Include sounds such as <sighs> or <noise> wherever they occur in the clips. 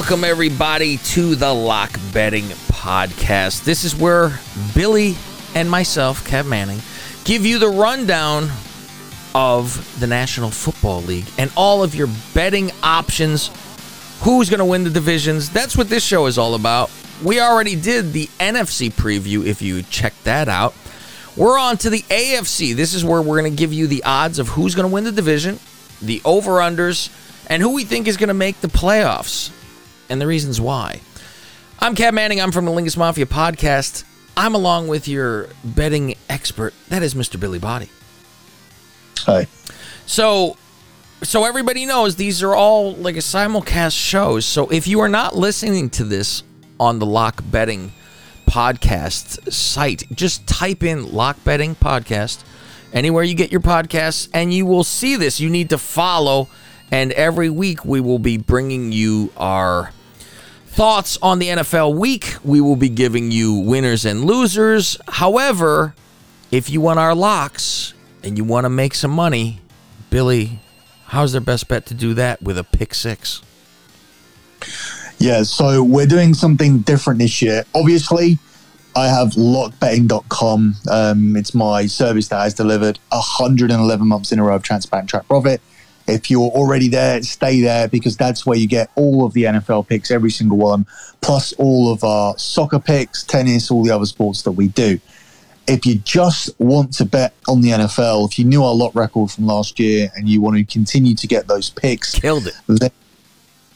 Welcome, everybody, to the Lock Betting Podcast. This is where Billy and myself, Kev Manning, give you the rundown of the National Football League and all of your betting options. Who's going to win the divisions? That's what this show is all about. We already did the NFC preview if you check that out. We're on to the AFC. This is where we're going to give you the odds of who's going to win the division, the over unders, and who we think is going to make the playoffs and the reasons why. I'm Kev Manning. I'm from the Lingus Mafia podcast. I'm along with your betting expert. That is Mr. Billy Body. Hi. So, so everybody knows these are all like a simulcast shows. So if you are not listening to this on the Lock Betting podcast site, just type in Lock Betting podcast anywhere you get your podcasts, and you will see this. You need to follow, and every week we will be bringing you our thoughts on the NFL week. We will be giving you winners and losers. However, if you want our locks and you want to make some money, Billy, how's their best bet to do that with a pick six? Yeah, so we're doing something different this year. Obviously, I have lockbetting.com. Um, it's my service that has delivered 111 months in a row of transparent track profit. If you're already there, stay there because that's where you get all of the NFL picks, every single one, plus all of our soccer picks, tennis, all the other sports that we do. If you just want to bet on the NFL, if you knew our lot record from last year and you want to continue to get those picks, Killed it. then,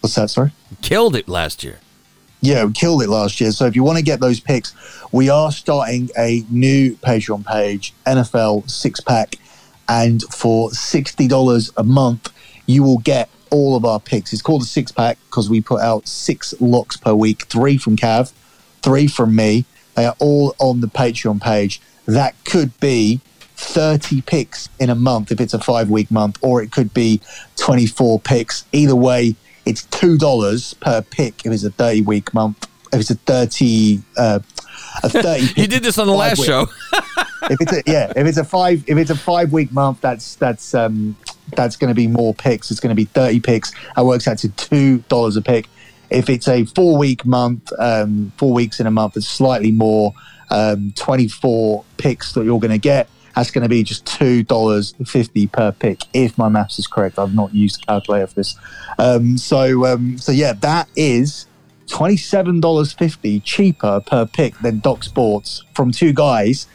what's that? Sorry. Killed it last year. Yeah, we killed it last year. So if you want to get those picks, we are starting a new Patreon page, NFL Six Pack, and for sixty dollars a month, you will get all of our picks. It's called a six pack because we put out six locks per week, three from Cav, three from me. They are all on the Patreon page. That could be 30 picks in a month if it's a five week month, or it could be 24 picks. Either way, it's $2 per pick if it's a 30 week month. If it's a 30, uh, a 30 You did this on the last week- show. <laughs> if it's a, yeah, if it's a five, if it's a five week month, that's that's um that's going to be more picks. It's going to be thirty picks. That works out to two dollars a pick. If it's a four week month, um, four weeks in a month, it's slightly more. Um, twenty four picks that you're going to get. That's going to be just two dollars fifty per pick, if my maths is correct. I've not used a calculator for this. Um, so um, so yeah, that is twenty-seven dollars fifty cheaper per pick than Doc Sports from two guys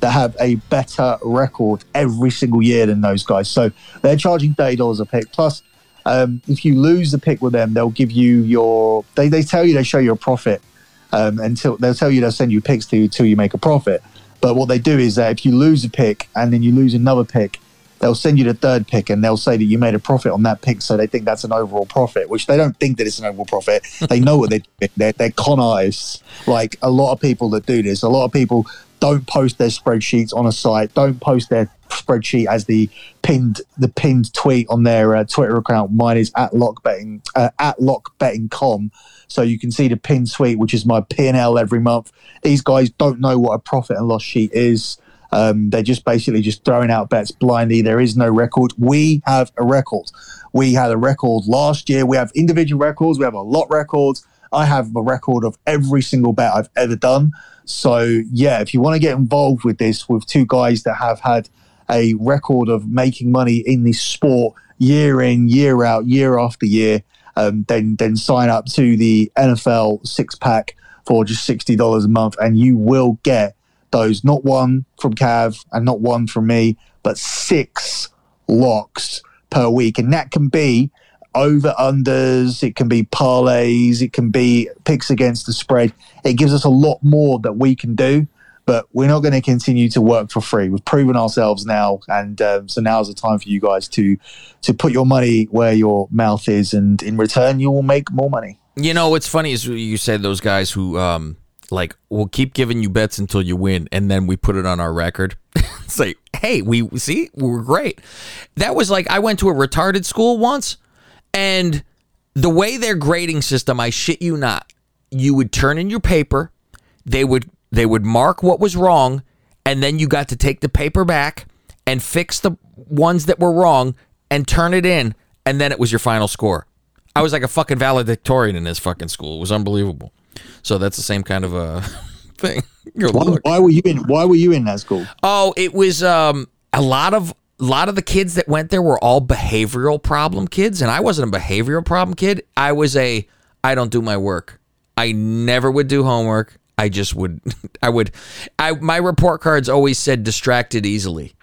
that have a better record every single year than those guys. So they're charging thirty dollars a pick. Plus, um, if you lose the pick with them, they'll give you your. They, they tell you they show you a profit um, until they'll tell you they'll send you picks to you until you make a profit. But what they do is that if you lose a pick and then you lose another pick, they'll send you the third pick and they'll say that you made a profit on that pick, so they think that's an overall profit, which they don't think that it's an overall profit. <laughs> they know what they're doing. They're, they're con artists. Like a lot of people that do this, a lot of people don't post their spreadsheets on a site, don't post their spreadsheet as the pinned the pinned tweet on their uh, Twitter account. Mine is at lockbetting uh, at lockbetting.com. So you can see the pinned suite, which is my P&L every month. These guys don't know what a profit and loss sheet is. Um, they're just basically just throwing out bets blindly. There is no record. We have a record. We had a record last year. We have individual records. We have a lot records. I have a record of every single bet I've ever done. So yeah, if you want to get involved with this, with two guys that have had a record of making money in this sport year in, year out, year after year, um, then then sign up to the NFL six pack for just sixty dollars a month, and you will get those not one from Cav and not one from me, but six locks per week, and that can be over unders, it can be parlays, it can be picks against the spread. It gives us a lot more that we can do, but we're not going to continue to work for free. We've proven ourselves now, and um, so now's the time for you guys to to put your money where your mouth is, and in return, you will make more money. You know what's funny is you said those guys who um like we'll keep giving you bets until you win, and then we put it on our record. <laughs> it's like, hey, we see we were great. That was like I went to a retarded school once, and the way their grading system, I shit you not, you would turn in your paper, they would they would mark what was wrong, and then you got to take the paper back and fix the ones that were wrong and turn it in, and then it was your final score. I was like a fucking valedictorian in this fucking school. It was unbelievable. So that's the same kind of a <laughs> thing. Why, why were you in? Why were you in that school? Oh, it was um a lot of a lot of the kids that went there were all behavioral problem kids, and I wasn't a behavioral problem kid. I was a I don't do my work. I never would do homework. I just would <laughs> I would I my report cards always said distracted easily.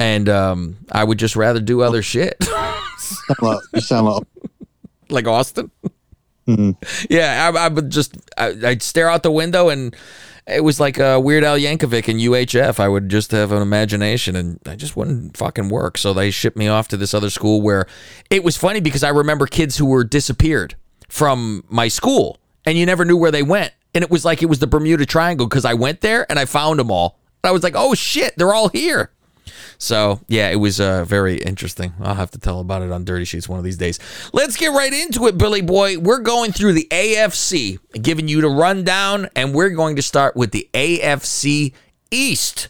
And um I would just rather do other shit. Sound <laughs> like- you sound like like Austin. <laughs> Yeah, I, I would just I, I'd stare out the window and it was like uh, Weird Al Yankovic and UHF. I would just have an imagination and I just wouldn't fucking work. So they shipped me off to this other school where it was funny because I remember kids who were disappeared from my school and you never knew where they went. And it was like it was the Bermuda Triangle because I went there and I found them all. And I was like, oh shit, they're all here. So yeah, it was uh, very interesting. I'll have to tell about it on Dirty Sheets one of these days. Let's get right into it, Billy Boy. We're going through the AFC, giving you the rundown, and we're going to start with the AFC East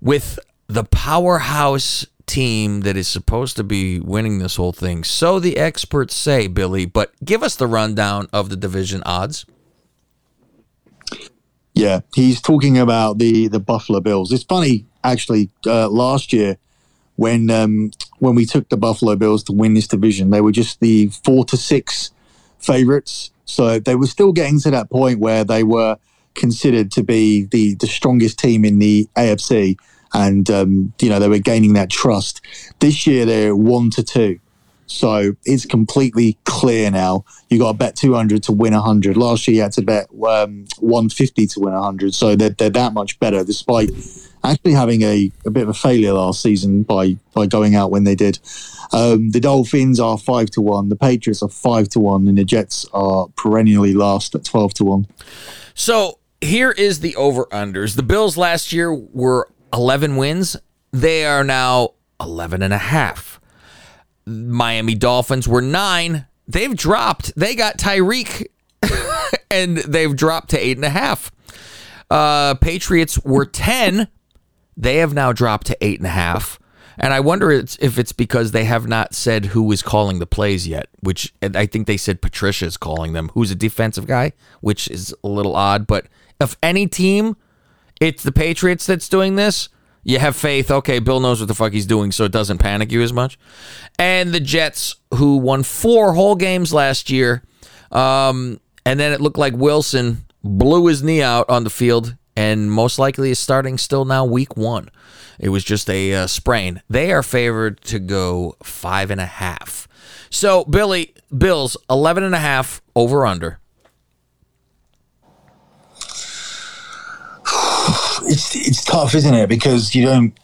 with the powerhouse team that is supposed to be winning this whole thing. So the experts say, Billy. But give us the rundown of the division odds. Yeah, he's talking about the the Buffalo Bills. It's funny actually. Uh, last year, when um, when we took the Buffalo Bills to win this division, they were just the four to six favorites. So they were still getting to that point where they were considered to be the the strongest team in the AFC, and um, you know they were gaining that trust. This year they're one to two. So it's completely clear now. You got to bet 200 to win 100. Last year you had to bet um, 150 to win 100. So they're, they're that much better, despite actually having a, a bit of a failure last season by, by going out when they did. Um, the Dolphins are 5 to 1. The Patriots are 5 to 1. And the Jets are perennially last at 12 to 1. So here is the over unders. The Bills last year were 11 wins. They are now 11 and a half. Miami Dolphins were nine. They've dropped. They got Tyreek <laughs> and they've dropped to eight and a half. Uh, Patriots were 10. They have now dropped to eight and a half. And I wonder if it's because they have not said who is calling the plays yet, which I think they said Patricia is calling them, who's a defensive guy, which is a little odd. But if any team, it's the Patriots that's doing this, you have faith. Okay, Bill knows what the fuck he's doing, so it doesn't panic you as much. And the Jets, who won four whole games last year, um, and then it looked like Wilson blew his knee out on the field, and most likely is starting still now week one. It was just a uh, sprain. They are favored to go five and a half. So Billy, Bills eleven and a half over under. It's it's tough, isn't it? Because you don't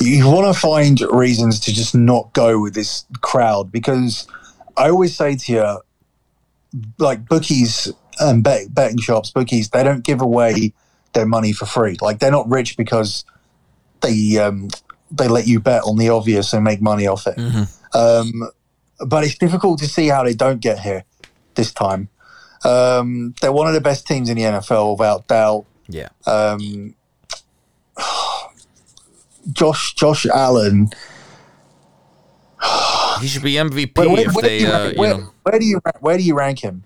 you want to find reasons to just not go with this crowd. Because I always say to you, like bookies and bet, betting shops, bookies, they don't give away their money for free. Like they're not rich because they um, they let you bet on the obvious and make money off it. Um, but it's difficult to see how they don't get here this time. Um, they're one of the best teams in the NFL, without doubt. Yeah. Um, <sighs> Josh Josh Allen. He should be MVP Where, where- if where they, do you uh, rank, you where, know. where do you where do you rank him?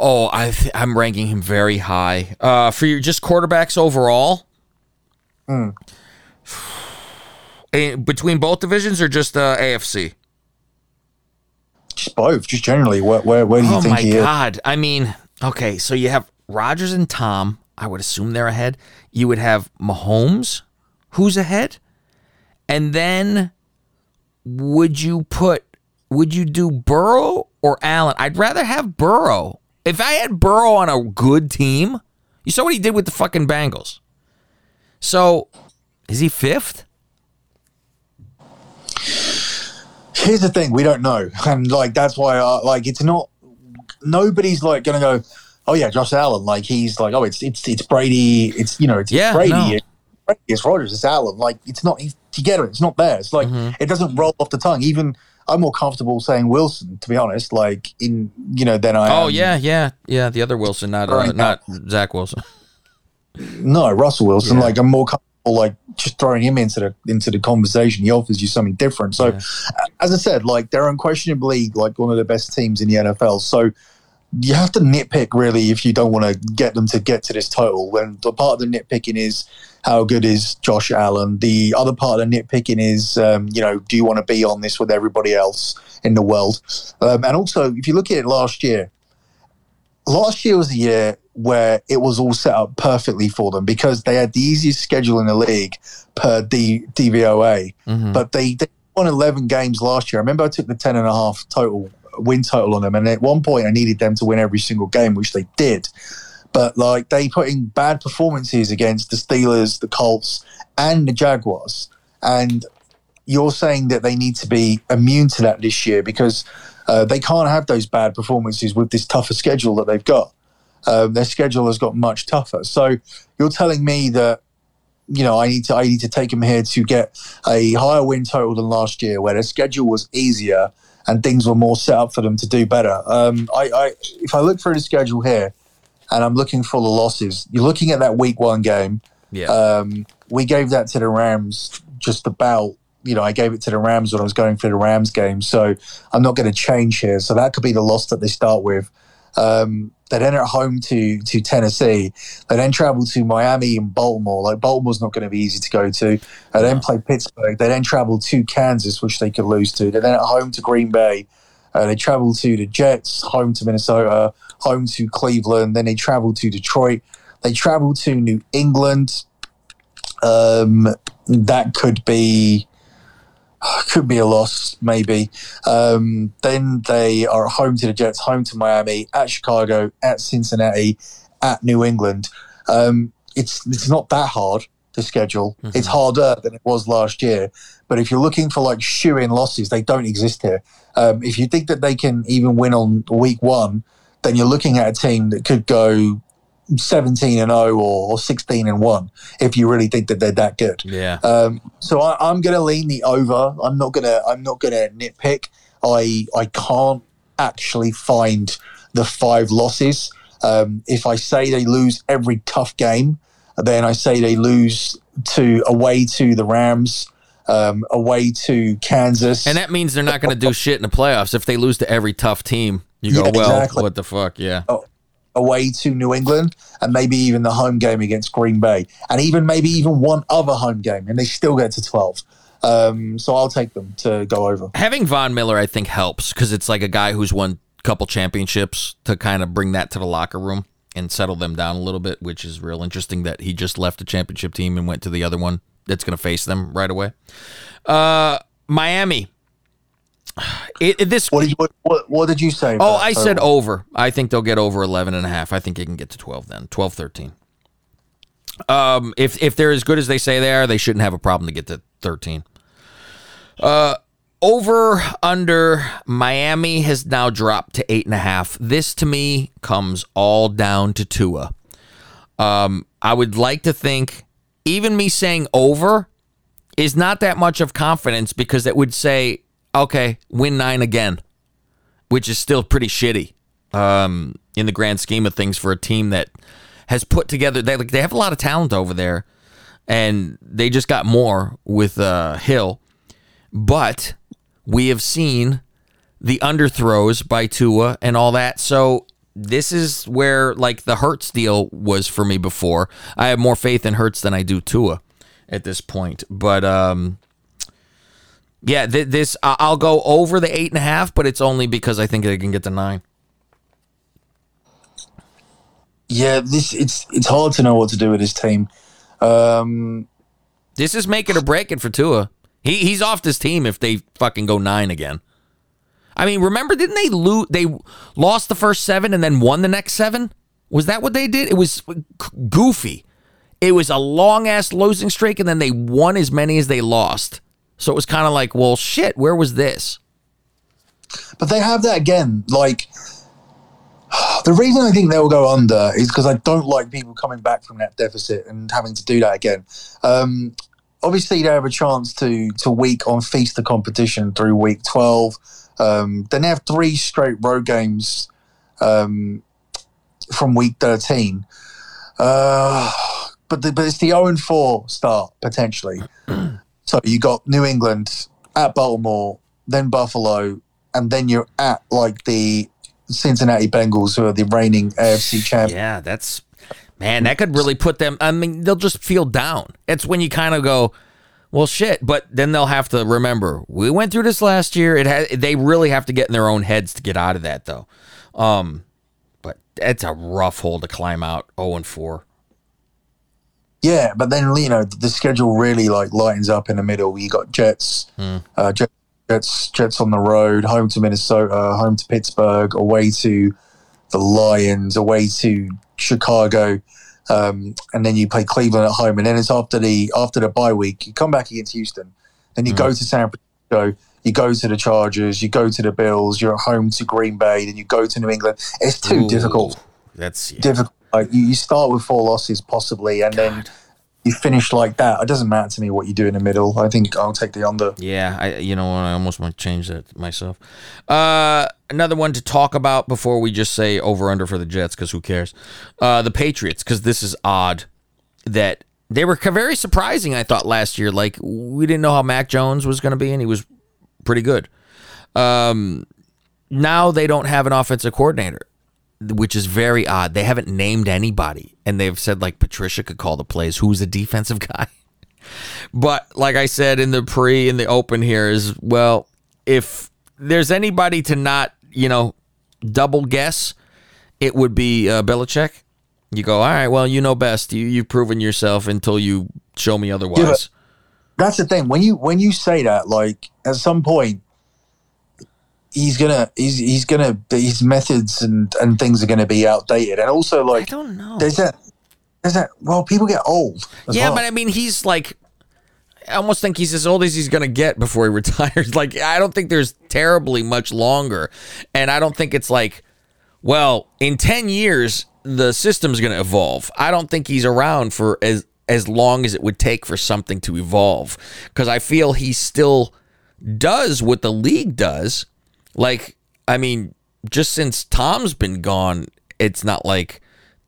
Oh, I th- I'm ranking him very high. Uh, for your just quarterbacks overall. Hmm. Between both divisions or just uh, AFC? Just both, just generally. Where where, where do you Oh think my he is? God! I mean, okay, so you have Rodgers and Tom. I would assume they're ahead. You would have Mahomes, who's ahead, and then would you put? Would you do Burrow or Allen? I'd rather have Burrow. If I had Burrow on a good team, you saw what he did with the fucking Bengals. So, is he fifth? Here's the thing: we don't know, <laughs> and like that's why, like, it's not. Nobody's like going to go. Oh yeah, Josh Allen. Like he's like, oh, it's it's it's Brady. It's you know, it's Yeah, Brady. no. It's, Brady, it's Rodgers. It's Allen. Like it's not. He's, it. It's not there. It's like Mm-hmm. it doesn't roll off the tongue. Even I'm more comfortable saying Wilson, to be honest. Like in you know, than I. Oh yeah, yeah, yeah. The other Wilson, not uh, not Zach Wilson. <laughs> No, Russell Wilson. Yeah. Like I'm more comfortable like just throwing him into the into the conversation. He offers you something different. So, Yeah. as I said, like they're unquestionably like one of the best teams in the NFL. So you have to nitpick really if you don't want to get them to get to this total. When the part of the nitpicking is how good is Josh Allen. The other part of the nitpicking is, um, you know, do you want to be on this with everybody else in the world? Um, and also, if you look at it last year, last year was a year where it was all set up perfectly for them because they had the easiest schedule in the league per D- DVOA, Mhm. but they, they won 11 games last year. I remember I took the 10 and a half total win total on them, and at one point I needed them to win every single game, which they did. But like they put in bad performances against the Steelers, the Colts, and the Jaguars, and you're saying that they need to be immune to that this year because uh, they can't have those bad performances with this tougher schedule that they've got. Um, their schedule has got much tougher. So you're telling me that you know I need to I need to take them here to get a higher win total than last year, where their schedule was easier and things were more set up for them to do better. Um, I, I if I look through the schedule here and I'm looking for the losses, you're looking at that week one game. yeah. Um, we gave that to the Rams just about, you know, I gave it to the Rams when I was going through the Rams game. So I'm not going to change here. So that could be the loss that they start with. Um, they then at home to to Tennessee. They then travel to Miami and Baltimore. Like Baltimore's not going to be easy to go to. They then play Pittsburgh. They then travel to Kansas, which they could lose to. They're then at home to Green Bay. Uh, they travel to the Jets, home to Minnesota, home to Cleveland. Then they travel to Detroit. They travel to New England. Um, that could be <sighs> could be a loss, maybe. Um, then they are at home to the Jets, home to Miami, at Chicago, at Cincinnati, at New England. Um, it's it's not that hard to schedule. Mhm. It's harder than it was last year. But if you're looking for like shoe-in losses, they don't exist here. Um, if you think that they can even win on week one, then you're looking at a team that could go 17 and 0 or, or 16 and 1 if you really think that they're that good. yeah. Um, so I, I'm going to lean the over. I'm not going to. I'm not going to nitpick. I I can't actually find the five losses. Um, if I say they lose every tough game, then I say they lose to away to the Rams, um, away to Kansas. And that means they're not going to do shit in the playoffs if they lose to every tough team. You go, Yeah, well, exactly. what the fuck? Yeah. Away to New England, and maybe even the home game against Green Bay, and even maybe even one other home game, and they still get to twelve. Um, so I'll take them to go over. Having Von Miller, I think, helps because it's like a guy who's won a couple championships to kind of bring that to the locker room and settle them down a little bit, which is real interesting that he just left the championship team and went to the other one that's going to face them right away. Uh, Miami. It, it- this What did you what, what, what did you say? Oh, I said over. I think they'll get over 11 and a half. I think they can get to 12 then. 12 13. Um if if they're as good as they say they are, they shouldn't have a problem to get to 13. Uh over under Miami has now dropped to eight and a half. This to me comes all down to Tua. Um, I would like to think even me saying over is not that much of confidence because it would say, okay, win nine again, which is still pretty shitty um, in the grand scheme of things for a team that has put together. They like they have a lot of talent over there, and they just got more with uh, Hill, but we have seen the underthrows by Tua and all that. So this is where like the Hurts deal was for me before. I have more faith in Hurts than I do Tua at this point. But um, yeah, th- this I- I'll go over the eight and a half, but it's only because I think they can get to nine. Yeah, this it's it's hard to know what to do with this team. Um, This is make it or break it for Tua. He he's off this team if they fucking go nine again. I mean, remember didn't they lose? They lost the first seven and then won the next seven. Was that what they did? It was goofy. It was a long ass losing streak, and then they won as many as they lost. So it was kind of like, well, shit. Where was this? but they have that again. Like the reason I think they'll go under is because I don't like people coming back from that deficit and having to do that again. Um, obviously, they have a chance to to week on feast the competition through week twelve. Um, then they have three straight road games um, from week thirteen. Uh, but the, but it's the zero and four start potentially. <clears throat> so you got New England at Baltimore, then Buffalo, and then you're at like the Cincinnati Bengals, who are the reigning AFC champions. Yeah, that's man, that could really put them. I mean, they'll just feel down. It's when you kind of go, well, shit. But then they'll have to remember we went through this last year. It has. They really have to get in their own heads to get out of that, though. Um, but it's a rough hole to climb out. Zero and four. Yeah, but then you know the schedule really like lightens up in the middle. You got Jets, Hmm. uh, Jets, Jets, Jets on the road, home to Minnesota, home to Pittsburgh, away to the Lions, away to Chicago, um, and then you play Cleveland at home, and then it's after the after the bye week. You come back against Houston, then you go to San Francisco. You go to the Chargers, you go to the Bills, you're at home to Green Bay, then you go to New England. It's too Ooh, difficult That's yeah. difficult. Like you, you start with four losses possibly, and then you finish like that. It doesn't matter to me what you do in the middle. I think I'll take the under. Yeah, I you know what, I almost want to change that myself. Uh, another one to talk about before we just say over under for the Jets because who cares? Uh, the Patriots because this is odd that they were very surprising. I thought last year, like we didn't know how Mac Jones was going to be, and he was pretty good. Um, now they don't have an offensive coordinator, which is very odd. They haven't named anybody, and they've said like Patricia could call the plays. Who's the defensive <laughs> guy? But like I said in the pre in the open here is well, if there's anybody to not you know double guess, it would be uh, Belichick. You go, all right. Well, you know best. You you've proven yourself until you show me otherwise. That's the thing. When you when you say that, like at some point, he's gonna he's he's gonna his methods and and things are gonna be outdated, and also like I don't know. there's that there's that. Well, people get old. Yeah, well. but I mean, he's like, I almost think he's as old as he's to get before he <laughs> retires. Like, I don't think there's terribly much longer. And I don't think it's like, well, in 10 years, the system's to evolve. I don't think he's around for as, as long as it would take for something to evolve. Because I feel he still does what the league does. Like, I mean, just since Tom's been gone, it's not like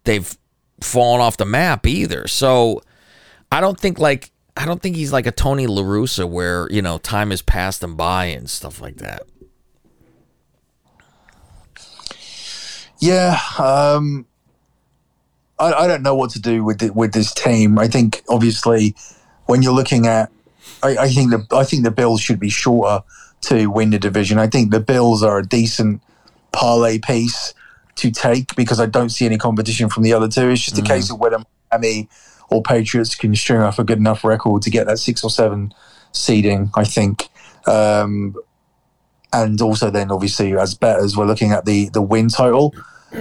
they've fallen off the map either. So I don't think like I don't think he's like a Tony La Russa where, you know, time has passed him by and stuff like that. Yeah, um, I, I don't know what to do with it, with this team. I think obviously when you're looking at, I, I think the I think the Bills should be shorter to win the division. I think the Bills are a decent parlay piece to take because I don't see any competition from the other two. It's just a case of whether Miami or Patriots can string off a good enough record to get that six or seven seeding. I think. Um, and also then obviously as betters we're looking at the the win total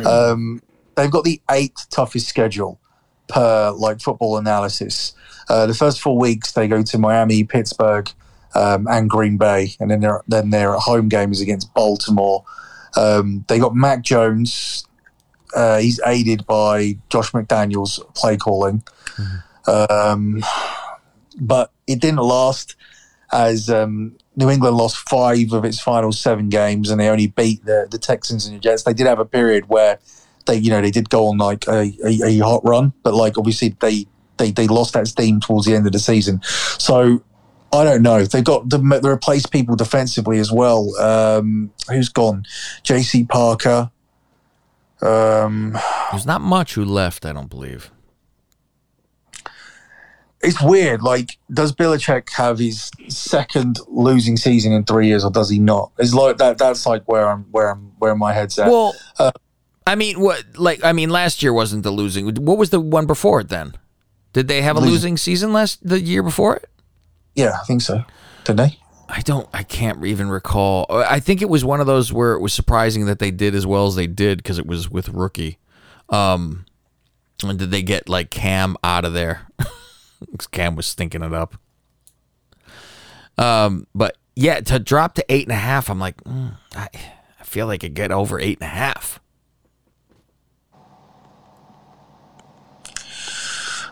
um, they've got the eighth toughest schedule per like football analysis uh, the first four weeks they go to miami pittsburgh um, and green bay and then they're then their home games against baltimore um, they got mac jones uh, he's aided by josh mcdaniels play calling um, but it didn't last as um, New England lost five of its final seven games, and they only beat the, the Texans and the Jets. They did have a period where they, you know, they did go on like a, a, a hot run, but like obviously they, they they lost that steam towards the end of the season. So I don't know. They've got to m- replace people defensively as well. Um, who's gone? J.C. Parker. Um, There's not much who left, I don't believe. it's weird. Like, does Belichick have his second losing season in three years, or does he not? It's like that. That's like where I'm, where I'm, where my head's at. Well, Uh, I mean, what like I mean, last year wasn't the losing. What was the one before it then? Did they have a Losing. losing season last the year before it? Yeah, I think so. Didn't they? I don't. I can't even recall. I think it was one of those where it was surprising that they did as well as they did because it was with rookie. Um, and did they get like Cam out of there? <laughs> Cam was stinking it up. Um, but yeah, to drop to eight and a half, I'm like, mm, I, I feel like it get over eight and a half.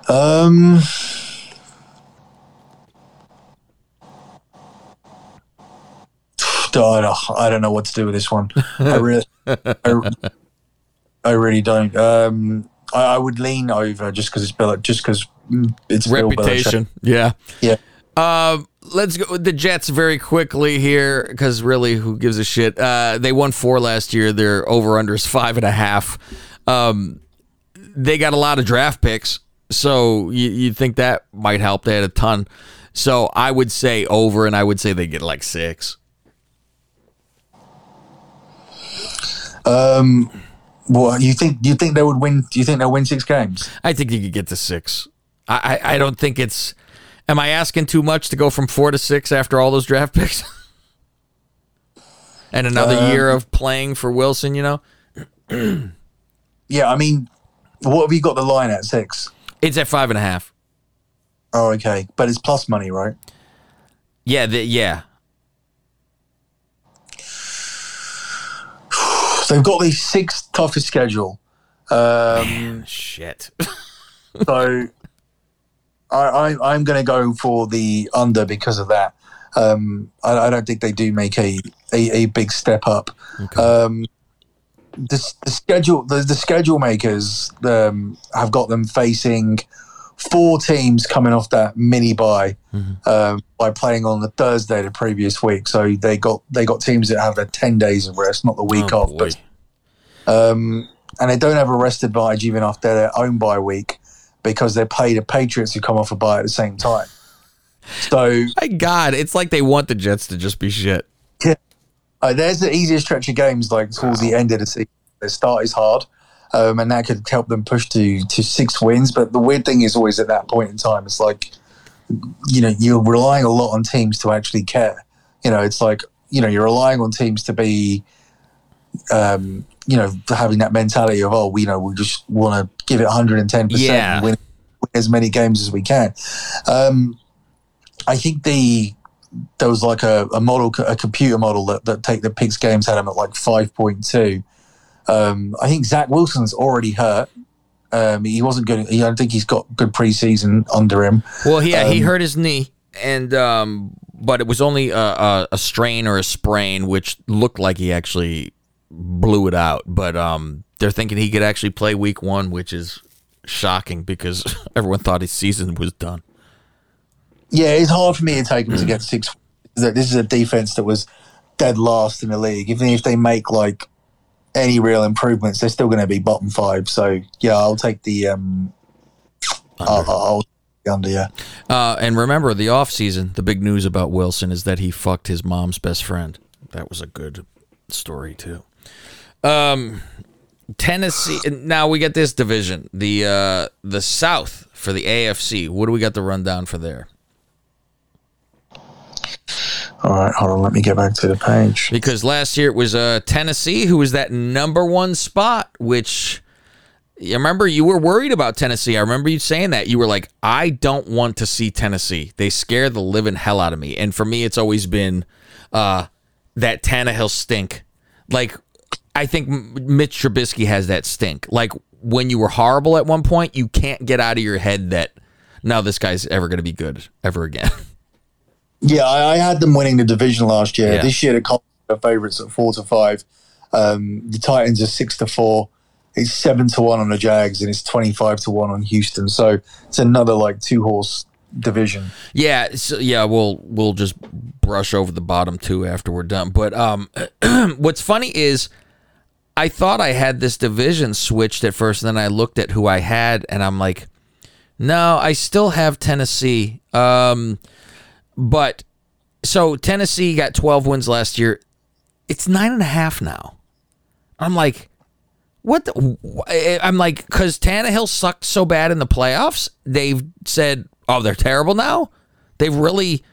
Um, I don't, I don't know what to do with this one. I <laughs> really, I, I really don't. Um, I, I would lean over just because it's Bill, just because it's Bill Reputation. Yeah. Yeah. Uh, let's go with the Jets very quickly here because really, who gives a shit? Uh, they won four last year. Their over under is five and a half. Um, they got a lot of draft picks, so you, you'd think that might help. They had a ton. So I would say over, and I would say they get like six. Um, well, you think you think they would win? Do you think they'll win six games? I think you could get to six. I, I, I don't think it's. Am I asking too much to go from four to six after all those draft <laughs> picks? and another Um, year of playing for Wilson, you know? <clears throat> Yeah, I mean, what have you got the line at six? It's at five and a half. Oh, okay, but it's plus money, right? Yeah, the, yeah. So they've got the sixth toughest schedule. Um, Shit. <laughs> so I, I, I'm going to go for the under because of that. Um, I, I don't think they do make a, a, a big step up. Um, the, the schedule the, the schedule makers um, have got them facing four teams coming off that mini bye um, by playing on the Thursday the previous week. So they got they got teams that have their ten days of rest, not the week Oh, off. boy. But um, and they don't have a rest advantage even after their own bye week because they play the Patriots who come off a bye at the same time. So My God, it's like they want the Jets to just be shit. uh, there's the easiest stretch of games like towards the end of the season. The start is hard, um, and that could help them push to to six wins. But the weird thing is always at that point in time, it's like you know you're relying a lot on teams to actually care. You know, it's like you know you're relying on teams to be, um, you know, having that mentality of oh, we you know we just want to give it 110 Yeah. percent win, win as many games as we can. Um, I think the there was like a, a model, a computer model that, that take the pigs games had them at like five point two. Um, I think Zach Wilson's already hurt. Um, he wasn't good. He, I don't think he's got good preseason under him. Well, yeah, he Um, hurt his knee, and um, but it was only a, a, a strain or a sprain, which looked like he actually blew it out. But um, they're thinking he could actually play week one, which is shocking because <laughs> everyone thought his season was done. Yeah, it's hard for me to take him to get six. This is a defense that was dead last in the league. Even if they make like any real improvements, they're still going to be bottom five. So yeah, I'll take the um, I'll, I'll, I'll take the under. Yeah. Uh, and remember, the off season, the big news about Wilson is that he fucked his mom's best friend. That was a good story too. Um, Tennessee. Now we get this division, the uh, the South for the AFC. What do we got the rundown for there? All right, hold on. Let me get back to the page. Because last year it was uh, Tennessee who was that number one spot, which you remember you were worried about Tennessee. I remember you saying that. You were like, I don't want to see Tennessee. They scare the living hell out of me. And for me, it's always been uh, that Tannehill stink. Like, I think Mitch Trubisky has that stink. Like, when you were horrible at one point, you can't get out of your head that, now this guy's ever going to be good ever again. <laughs> Yeah, I, I had them winning the division last year. Yeah. This year, the Colts are favourites at four to five. Um, the Titans are six to four. It's seven to one on the Jags, and it's twenty-five to one on Houston. So it's another like two-horse division. Yeah, so yeah, we'll we'll just brush over the bottom two after we're done. But um, <clears throat> what's funny is I thought I had this division switched at first, and then I looked at who I had, and I'm like, no, I still have Tennessee. Um, but so Tennessee got 12 wins last year. It's nine and a half now. I'm like, what? The, I'm like, because Tannehill sucked so bad in the playoffs, they've said, oh, they're terrible now. They've really,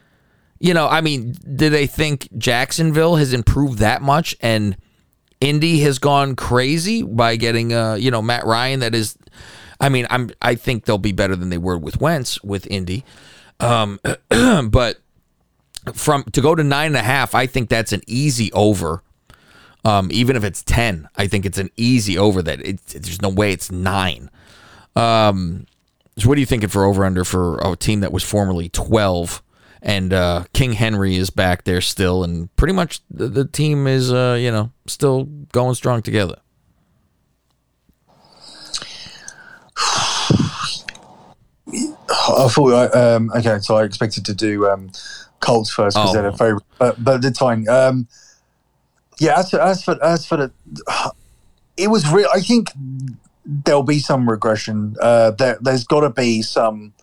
you know, I mean, do they think Jacksonville has improved that much and Indy has gone crazy by getting, uh, you know, Matt Ryan? That is, I mean, I'm, I think they'll be better than they were with Wentz with Indy. Um, <clears throat> but from to go to nine and a half, I think that's an easy over. Um, even if it's ten, I think it's an easy over. That it, there's no way it's nine. Um, so what are you thinking for over under for a team that was formerly twelve? And uh, King Henry is back there still, and pretty much the, the team is, uh, you know, still going strong together. I thought. Um, okay, so I expected to do um, Colts first because Oh. they're the favorite, but but the time. Um, yeah, as for, as for as for the, <sighs> it was real. I think there'll be some regression. Uh, there, there's got to be some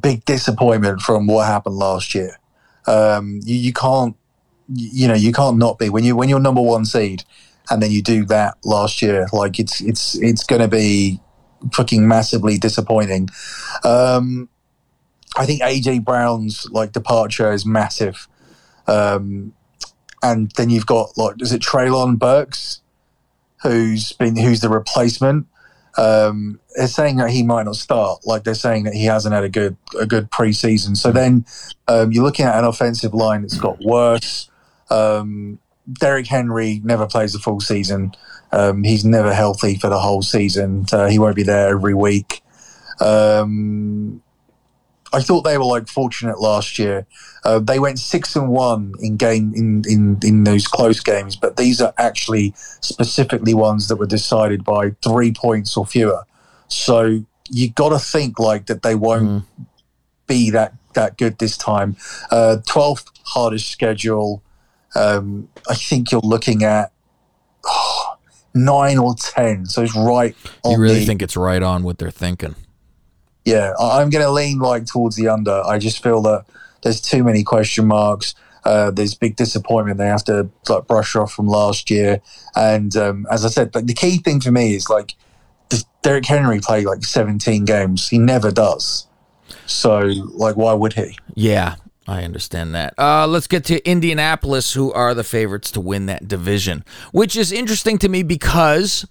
big disappointment from what happened last year. Um, you, you can't, you know, you can't not be when you when you're number one seed, and then you do that last year. Like it's it's it's going to be fucking massively disappointing. Um, I think AJ Brown's like departure is massive. Um, and then you've got like is it Treylon Burks, who's been who's the replacement. Um, they're saying that he might not start. Like they're saying that he hasn't had a good a good preseason. So then um, you're looking at an offensive line that's got worse. Um, Derrick Henry never plays the full season. Um, he's never healthy for the whole season. Uh, he won't be there every week. Um, I thought they were like fortunate last year. Uh, they went six and one in game in, in in those close games, but these are actually specifically ones that were decided by three points or fewer. So you got to think like that they won't be that that good this time. Uh, Twelfth hardest schedule. Um, I think you're looking at oh, nine or ten. So it's right. On You really the, think it's right on what they're thinking? yeah, I- I'm going to lean like towards the under. I just feel that there's too many question marks. Uh, there's big disappointment they have to like brush off from last year. And um, as I said, like, the key thing for me is like does Derrick Henry play like 17 games? He never does. So like, why would he? Yeah, I understand that. Uh, let's get to Indianapolis, who are the favorites to win that division, which is interesting to me because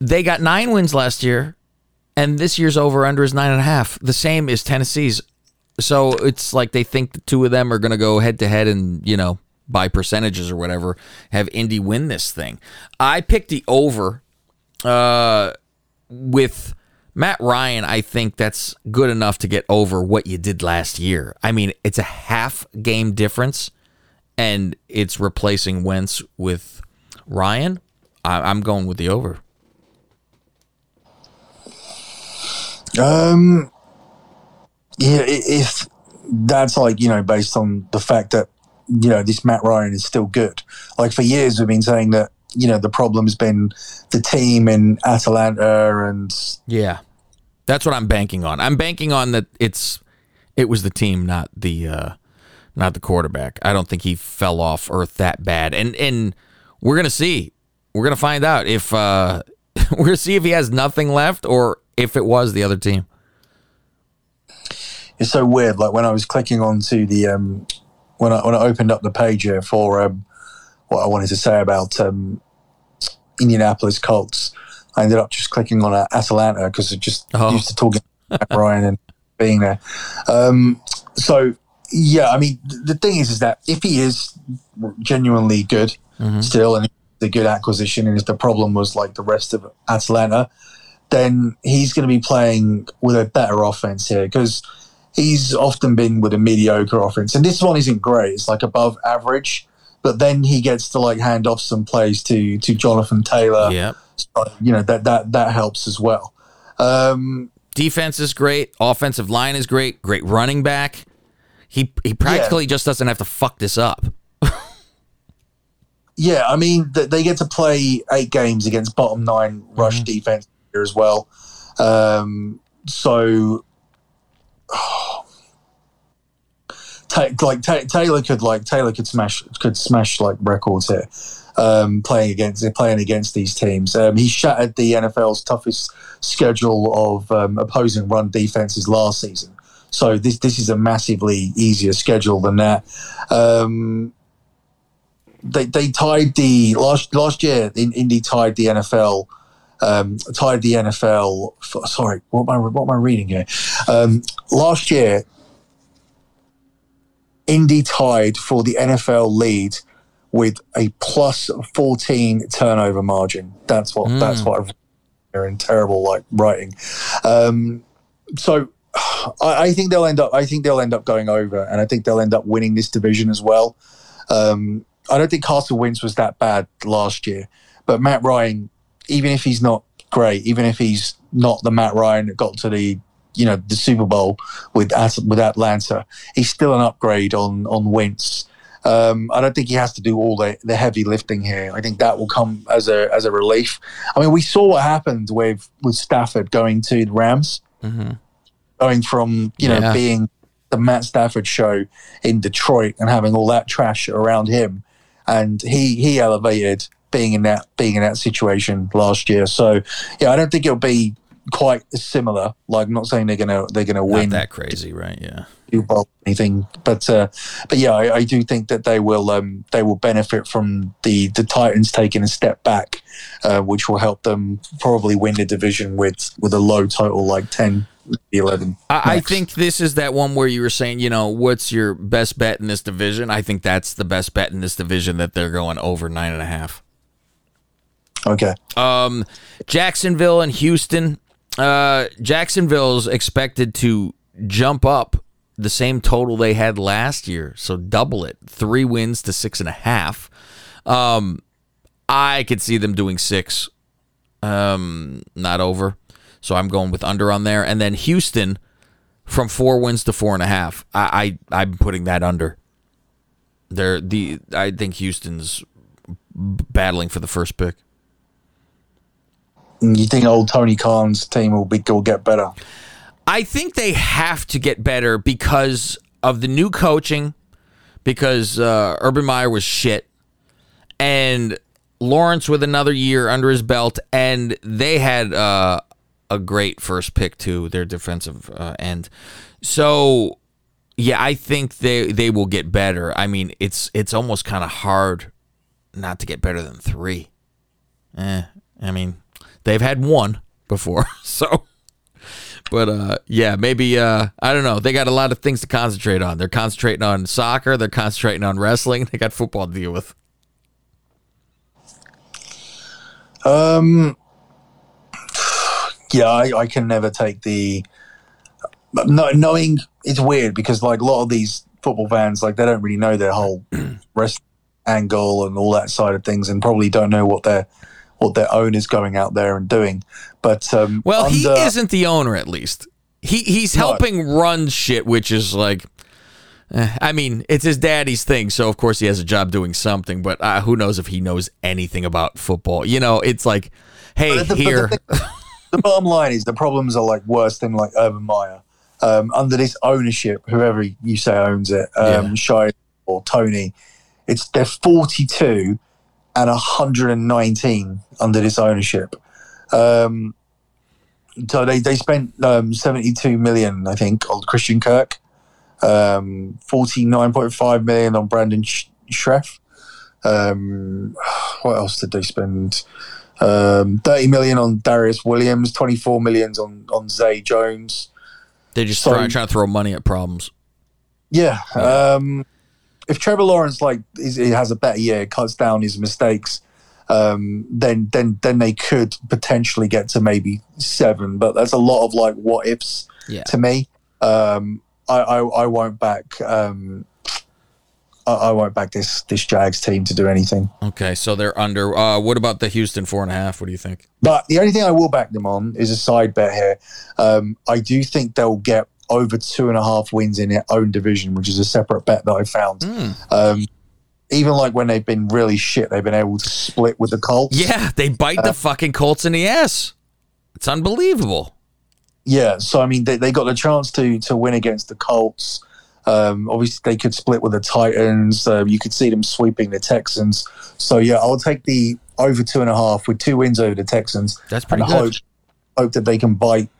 they got nine wins last year, and this year's over under is nine and a half. The same as Tennessee's. So it's like they think the two of them are going to go head to head and, you know, by percentages or whatever, have Indy win this thing. I picked the over uh, with Matt Ryan. I think that's good enough to get over what you did last year. I mean, it's a half game difference, and it's replacing Wentz with Ryan. I, I'm going with the over. Um, yeah, if that's like you know based on the fact that you know this Matt Ryan is still good. Like for years we've been saying that you know the problem's been the team in Atlanta and Yeah, that's what I'm banking on. I'm banking on that it's it was the team, not the uh, not the quarterback. I don't think he fell off earth that bad, and and we're gonna see. We're gonna find out if uh, <laughs> we're gonna see if he has nothing left or if it was the other team. it's so weird. Like when I was clicking onto the um, when I when I opened up the page here for um, what I wanted to say about um, Indianapolis Colts, I ended up just clicking on uh, Atlanta because it just Oh. used to talking <laughs> about Ryan and being there. Um, so yeah, I mean th- the thing is, is that if he is genuinely good still, and the good acquisition, and if the problem was like the rest of Atlanta, then he's going to be playing with a better offense here because he's often been with a mediocre offense, and this one isn't great. It's like above average, but then he gets to like hand off some plays to to Jonathan Taylor. Yeah, So, you know that that that helps as well. Um, defense is great. Offensive line is great. Great running back. He he practically just doesn't have to fuck this up. <laughs> yeah, I mean they get to play eight games against bottom nine rush defense here as well. Um, so. <sighs> Like Ta- Taylor could like Taylor could smash could smash like records here, um, playing against playing against these teams. Um, he shattered the NFL's toughest schedule of um, opposing run defenses last season. So this this is a massively easier schedule than that. Um, they they tied the last last year. In, Indy tied the NFL. Um, tied the NFL. For, sorry, what am I what am I reading here? Um, last year, Indy tied for the NFL lead with a plus fourteen turnover margin. That's what that's what I've they're in terrible like writing. Um, so I, I think they'll end up. I think they'll end up going over, and I think they'll end up winning this division as well. Um, I don't think Carson Wentz was that bad last year, but Matt Ryan, even if he's not great, even if he's not the Matt Ryan that got to the you know the Super Bowl with with Atlanta. He's still an upgrade on on Wentz. Um, I don't think he has to do all the, the heavy lifting here. I think that will come as a as a relief. I mean, we saw what happened with with Stafford going to the Rams, mm-hmm. going from you know yeah. being the Matt Stafford show in Detroit and having all that trash around him, and he he elevated being in that being in that situation last year. So yeah, I don't think it'll be quite similar. Like, I'm not saying they're gonna they're gonna not win that crazy, right? Yeah. Well, anything, but uh, but yeah, I, I, do think that they will um, they will benefit from the the Titans taking a step back, uh, which will help them probably win the division with with a low total like 10 11 I, I think this is that one where you were saying you know what's your best bet in this division i think that's the best bet in this division that they're going over nine and a half okay um jacksonville and houston uh, Jacksonville's expected to jump up the same total they had last year, so double it, three wins to six and a half. Um, I could see them doing six, um, not over. So I'm going with under on there, and then Houston from four wins to four and a half. I, I I'm putting that under. They're the I think Houston's battling for the first pick. You think old Tony Khan's team will be will get better? I think they have to get better because of the new coaching, because uh, Urban Meyer was shit, and Lawrence with another year under his belt, and they had uh, a great first pick to their defensive uh, end. So, yeah, I think they they will get better. I mean, it's it's almost kind of hard not to get better than three. Eh, I mean, They've had one before, <laughs> so. But uh, yeah, maybe uh, I don't know. They got a lot of things to concentrate on. They're concentrating on soccer. They're concentrating on wrestling. They got football to deal with. Um. Yeah, I, I can never take the. No, knowing it's weird because like a lot of these football fans, like they don't really know their whole <clears throat> wrestling angle and all that side of things, and probably don't know what they're what their owners going out there and doing. But um, well, under, he isn't the owner, at least. He he's helping no. run shit, which is like. Eh, I mean, it's his daddy's thing, so of course he has a job doing something. But uh, who knows if he knows anything about football? You know, it's like, hey, the, here. The, the, bottom line is the problems are like worse than like Urban Meyer. Um, under this ownership, whoever you say owns it, um, yeah. Shire or Tony, it's they're forty two and 119 under this ownership. Um, so they, they spent um, 72 million, I think, on Christian Kirk, um, 49.5 million on Brandon Scherff. Um, what else did they spend? Um, 30 million on Darious Williams, 24 millions on, on Zay Jones. They're just so, trying, trying to throw money at problems. Yeah. Um, if Trevor Lawrence like he has a better year, cuts down his mistakes, um, then then then they could potentially get to maybe seven. But that's a lot of like what ifs yeah. to me. Um, I, I, I won't back. Um, I, I won't back this this Jags team to do anything. Okay, so they're under. Uh, what about the Houston four and a half? What do you think? But the only thing I will back them on is a side bet here. Um, I do think they'll get over two and a half wins in their own division, which is a separate bet that I found. Mm. Um, even like when they've been really shit, they've been able to split with the Colts. Yeah, they bite uh, the fucking Colts in the ass. It's unbelievable. Yeah, so I mean, they, they got the chance to to win against the Colts. Um, obviously, they could split with the Titans. Uh, you could see them sweeping the Texans. So yeah, I'll take the over two and a half with two wins over the Texans. That's pretty and good. Hope, hope that they can bite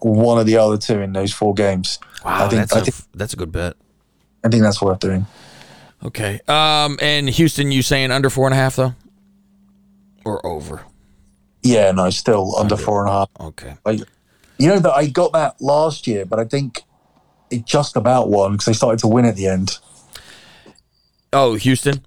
one of the other two in those four games. Wow, I think, that's, I a, think, that's a good bet. I think that's worth doing. Okay. Um, and Houston, you saying under four and a half though, or over? Yeah, no, still under, under. four and a half. Okay. I, you know that I got that last year, but I think it just about won because they started to win at the end. Oh, Houston.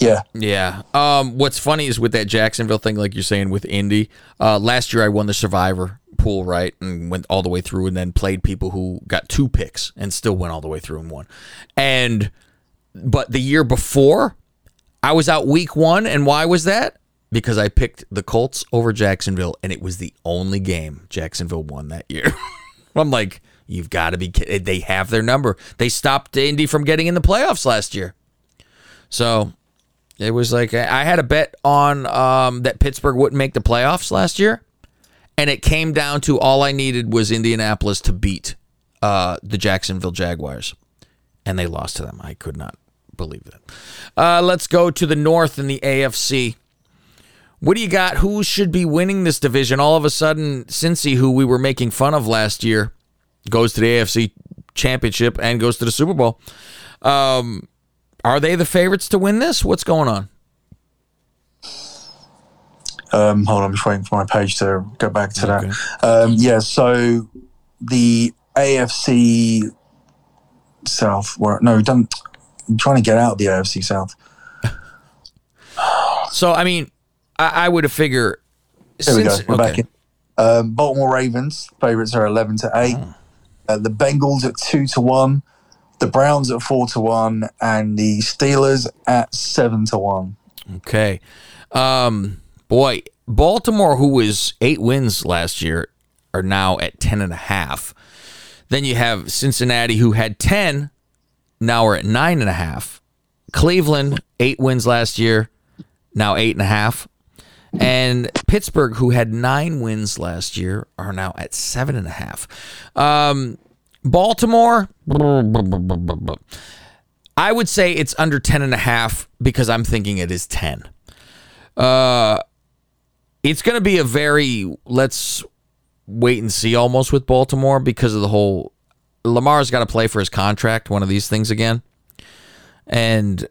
Yeah. Yeah. Um, what's funny is with that Jacksonville thing, like you're saying with Indy, uh, last year I won the Survivor pool, right? And went all the way through and then played people who got two picks and still went all the way through and won. And, but the year before, I was out week one. And why was that? because I picked the Colts over Jacksonville, and it was the only game Jacksonville won that year. <laughs> I'm like, you've got to be kidding. They have their number. They stopped Indy from getting in the playoffs last year. So it was like I had a bet on um, that Pittsburgh wouldn't make the playoffs last year, and it came down to all I needed was Indianapolis to beat uh, the Jacksonville Jaguars, and they lost to them. I could not believe that. Uh, let's go to the North in the AFC. What do you got? Who should be winning this division? All of a sudden, Cincy, who we were making fun of last year, goes to the AFC Championship and goes to the Super Bowl. Um, are they the favorites to win this? What's going on? Um, hold on, I'm just waiting for my page to go back to okay. that. Um, yeah, so the AFC South, where, no, done, I'm trying to get out of the AFC South. <sighs> so, I mean, I, I would have figured. There we go. We're okay. back in. Um, Baltimore Ravens favorites are 11 to 8. Oh. Uh, the Bengals at 2 to 1 the Browns at four to one, and the Steelers at seven to one. Okay, um, boy, Baltimore, who was eight wins last year, are now at ten and a half. Then you have Cincinnati, who had ten, now we're at nine and a half. Cleveland, eight wins last year, now eight and a half. And Pittsburgh, who had nine wins last year, are now at seven and a half. Um, Baltimore, I would say it's under 10 and a half because I'm thinking it is 10. Uh, it's going to be a very, let's wait and see almost with Baltimore because of the whole, Lamar's got to play for his contract, one of these things again. And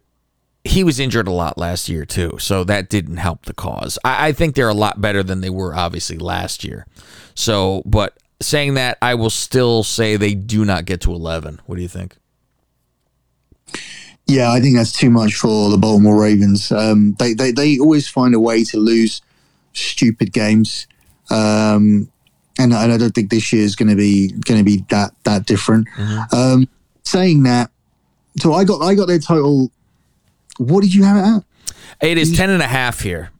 he was injured a lot last year too, so that didn't help the cause. I, I, think they're a lot better than they were obviously last year. So, but saying that, I will still say they do not get to 11. What do you think? Yeah, I think that's too much for the Baltimore Ravens. Um, they, they, they always find a way to lose stupid games. Um, and, and I don't think this year is going to be going to be that that different. Mm-hmm. Um, saying that, so I got I got their total. What did you have it at? It is ten and a half here,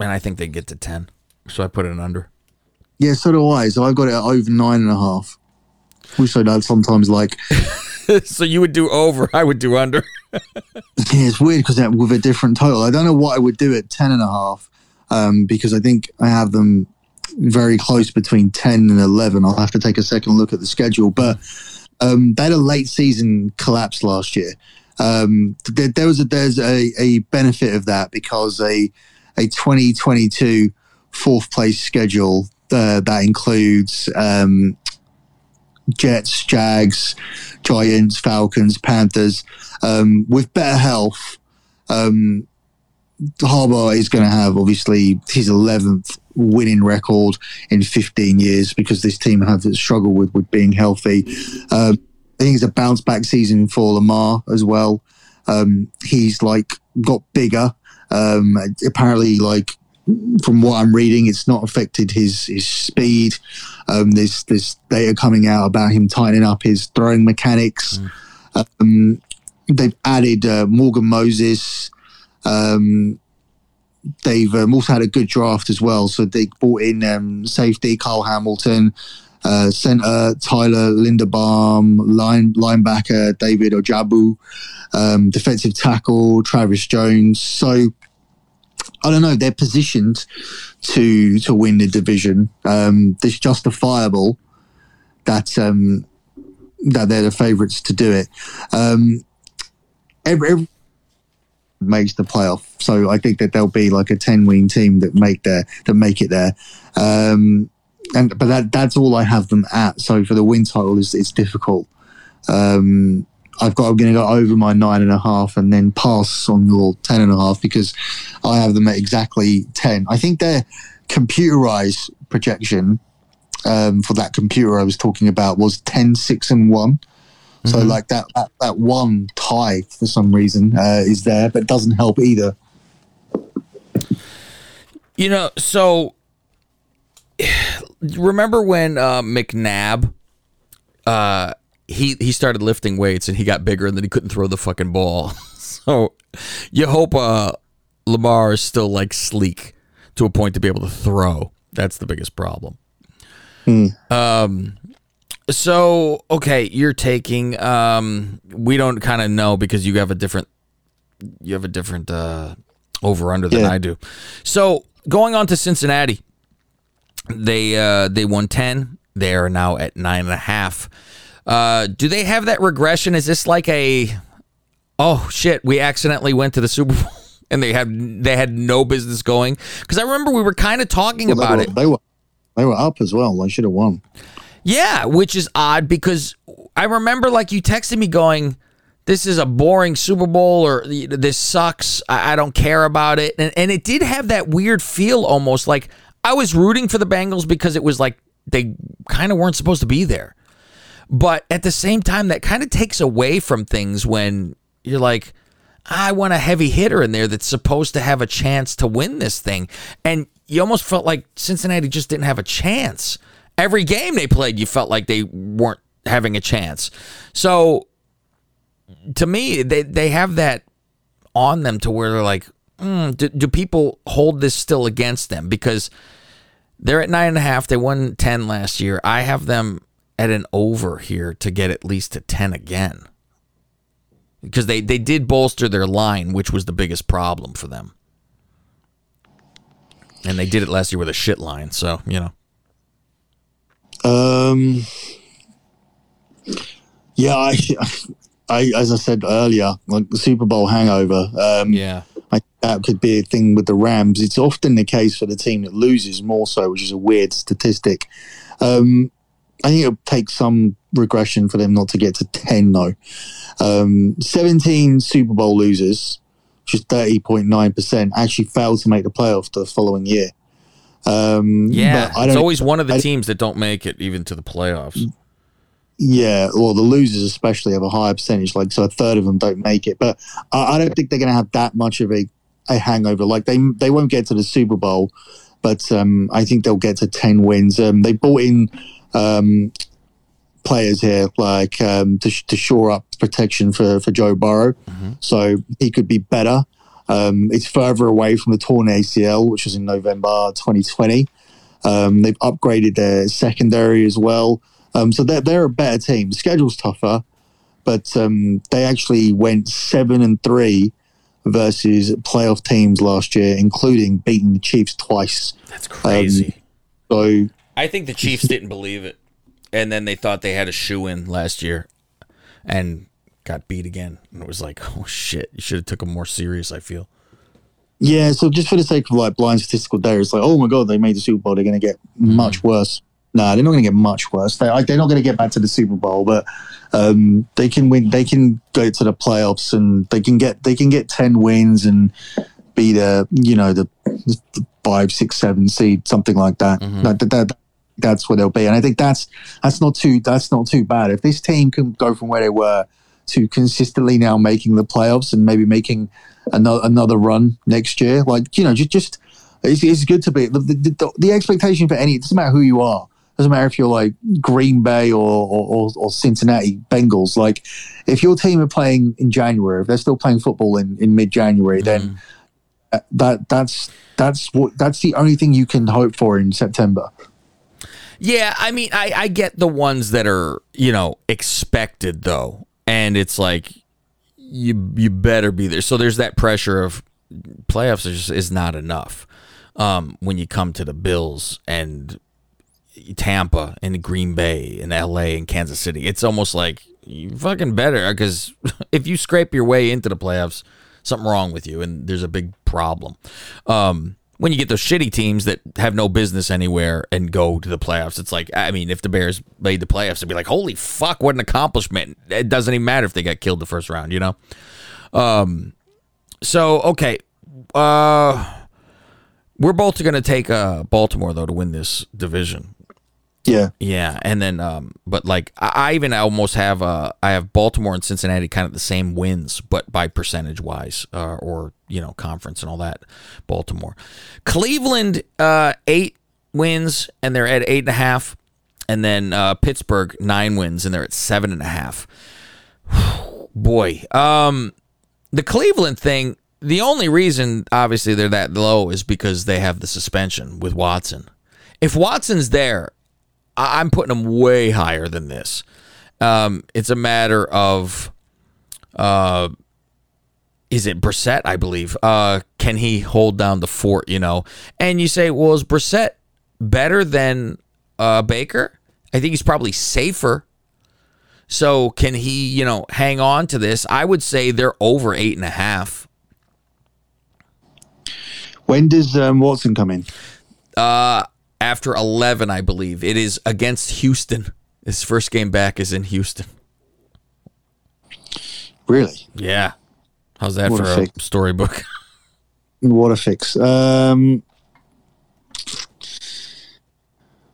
and I think they get to ten. So I put it under. Yeah, so do I. So I've got it at over nine and a half. Wish I'd had sometimes like. <laughs> so you would do over, I would do under. <laughs> yeah, it's weird because with a different total. I don't know what I would do at ten and a half um, because I think I have them very close between 10 and 11. I'll have to take a second look at the schedule. But um, they had a late season collapse last year. Um, there, there, was a, there's a, a benefit of that because a, a 2022 fourth place schedule uh, that includes um, Jets, Jags, Giants, Falcons, Panthers. Um, with better health, um, Harbaugh is going to have obviously his 11th winning record in 15 years because this team have struggled with with being healthy. Um, I think it's a bounce back season for Lamar as well. Um, he's like got bigger. Um, apparently, like from what I'm reading, it's not affected his his speed. Um, there's there's data coming out about him tightening up his throwing mechanics. Mm. Um, they've added uh, Morgan Moses. Um, they've um, also had a good draft as well. So they brought in um, safety Kyle Hamilton, uh, center Tyler Linderbaum, line linebacker David Ojabo, um, defensive tackle Travis Jones. So I don't know. They're positioned to to win the division. Um, it's justifiable that um, that they're the favourites to do it. Um, every, every makes the playoff, so I think that there'll be like a ten win team that make there that make it there. Um, and but that that's all I have them at. So for the win title, is it's difficult. Um, I've got I'm going to go over my nine and a half and then pass on your ten and a half because I have them at exactly ten. I think their computerized projection um, for that computer I was talking about was 10, 6 and one. Mm-hmm. So like that, that that one tie for some reason uh, is there, but doesn't help either. You know, so <sighs> remember when uh, McNabb uh, he he started lifting weights and he got bigger and then he couldn't throw the fucking ball. <laughs> so you hope uh Lamar is still like sleek to a point to be able to throw. That's the biggest problem. Hmm. Um, so okay, you're taking. Um, we don't kind of know because you have a different. You have a different uh, over under than Yeah. I do. So going on to Cincinnati, they uh, they won ten. They are now at nine and a half. Uh, do they have that regression? Is this like a oh shit, we accidentally went to the Super Bowl <laughs> and they had they had no business going? Because I remember we were kind of talking Well, about they, it. they were they were up as well. They should have won. Yeah, which is odd because I remember like you texted me going, "This is a boring Super Bowl," or "This sucks. I, I don't care about it," and and it did have that weird feel, almost like I was rooting for the Bengals because it was like they kind of weren't supposed to be there, but at the same time, that kind of takes away from things when you're like. I want a heavy hitter in there that's supposed to have a chance to win this thing. And you almost felt like Cincinnati just didn't have a chance. Every game they played, you felt like they weren't having a chance. So to me, they, they have that on them to where they're like, mm, do, do people hold this still against them? Because they're at nine and a half. They won 10 last year. I have them at an over here to get at least to 10 again because they, they did bolster their line, which was the biggest problem for them. And they did it last year with a shit line. So, you know. Um, yeah, I, I, as I said earlier, like the Super Bowl hangover. Um, Yeah. I, that could be a thing with the Rams. It's often the case for the team that loses more so, which is a weird statistic. Um, I think it'll take some regression for them not to get to 10, though. Um, 17 Super Bowl losers, which is 30.9%, actually failed to make the playoff the following year. Um, Yeah. but I It's always one of the I- teams that don't make it even to the playoffs. Yeah, well, the losers especially have a higher percentage. Like, so a third of them don't make it. But I, I don't think they're going to have that much of a, a hangover. Like, they they won't get to the Super Bowl, but um, I think they'll get to ten wins. Um, they bought in um, players here like um, to to shore up protection for for Joe Burrow, so he could be better. Um, it's further away from the torn ACL, which was in November 2020. Um, they've upgraded their secondary as well. Um, so they're, they're a better team. The schedule's tougher, but um, they actually went seven and three versus playoff teams last year, including beating the Chiefs twice. That's crazy. So I think the Chiefs didn't believe it. And then they thought they had a shoe in last year and got beat again. And it was like, <laughs> oh shit, you should have took them more serious, I feel. yeah, so just for the sake of like blind statistical data, it's like, oh my god, they made the Super Bowl. They're going to get much worse. No, they're not going to get much worse. They, they're not going to get back to the Super Bowl, but um, they can win. They can go to the playoffs, and they can get they can get ten wins and be the you know the, the five, six, seven seed, something like that. That, that, that- that's where they'll be, and I think that's that's not too that's not too bad. If this team can go from where they were to consistently now making the playoffs and maybe making another another run next year, like you know, just just it's, it's good to be the, the, the, expectation for any. It doesn't matter who you are. It Doesn't matter if you're like Green Bay or, or, or, Cincinnati Bengals. Like, if your team are playing in January, if they're still playing football in, in mid January, then uh, that that's that's what that's the only thing you can hope for in September. Yeah, I mean, I, I get the ones that are, you know, expected though. And it's like you you better be there. So there's that pressure of playoffs is, is not enough. Um, when you come to the Bills and Tampa and Green Bay and LA and Kansas City, it's almost like you fucking better because <laughs> if you scrape your way into the playoffs, something wrong with you and there's a big problem. Um, when you get those shitty teams that have no business anywhere and go to the playoffs, it's like I mean, if the Bears made the playoffs, it'd be like, holy fuck, what an accomplishment! It doesn't even matter if they got killed the first round, you know. Um, so okay, uh, we're both going to take uh Baltimore though to win this division. Yeah, Yeah, and then um, but like I, I even almost have uh I have Baltimore and Cincinnati kind of the same wins, but by percentage wise, uh, or you know conference and all that. Baltimore, Cleveland, uh, eight wins and they're at eight and a half, and then uh, Pittsburgh nine wins and they're at seven and a half. <sighs> Boy, um, the Cleveland thing, the only reason, obviously, they're that low is because they have the suspension with Watson. If Watson's there, I- I'm putting them way higher than this. Um, it's a matter of, uh, is it Brissett? I believe. Uh, can he hold down the fort? You know, and you say, well, is Brissett better than uh, Baker? I think he's probably safer. So can he, you know, hang on to this? I would say they're over eight and a half. When does um, Watson come in? Uh, after 11, I believe. It is against Houston. His first game back is in Houston. Really? Yeah. How's that What for a fix. storybook? <laughs> What a fix. Um,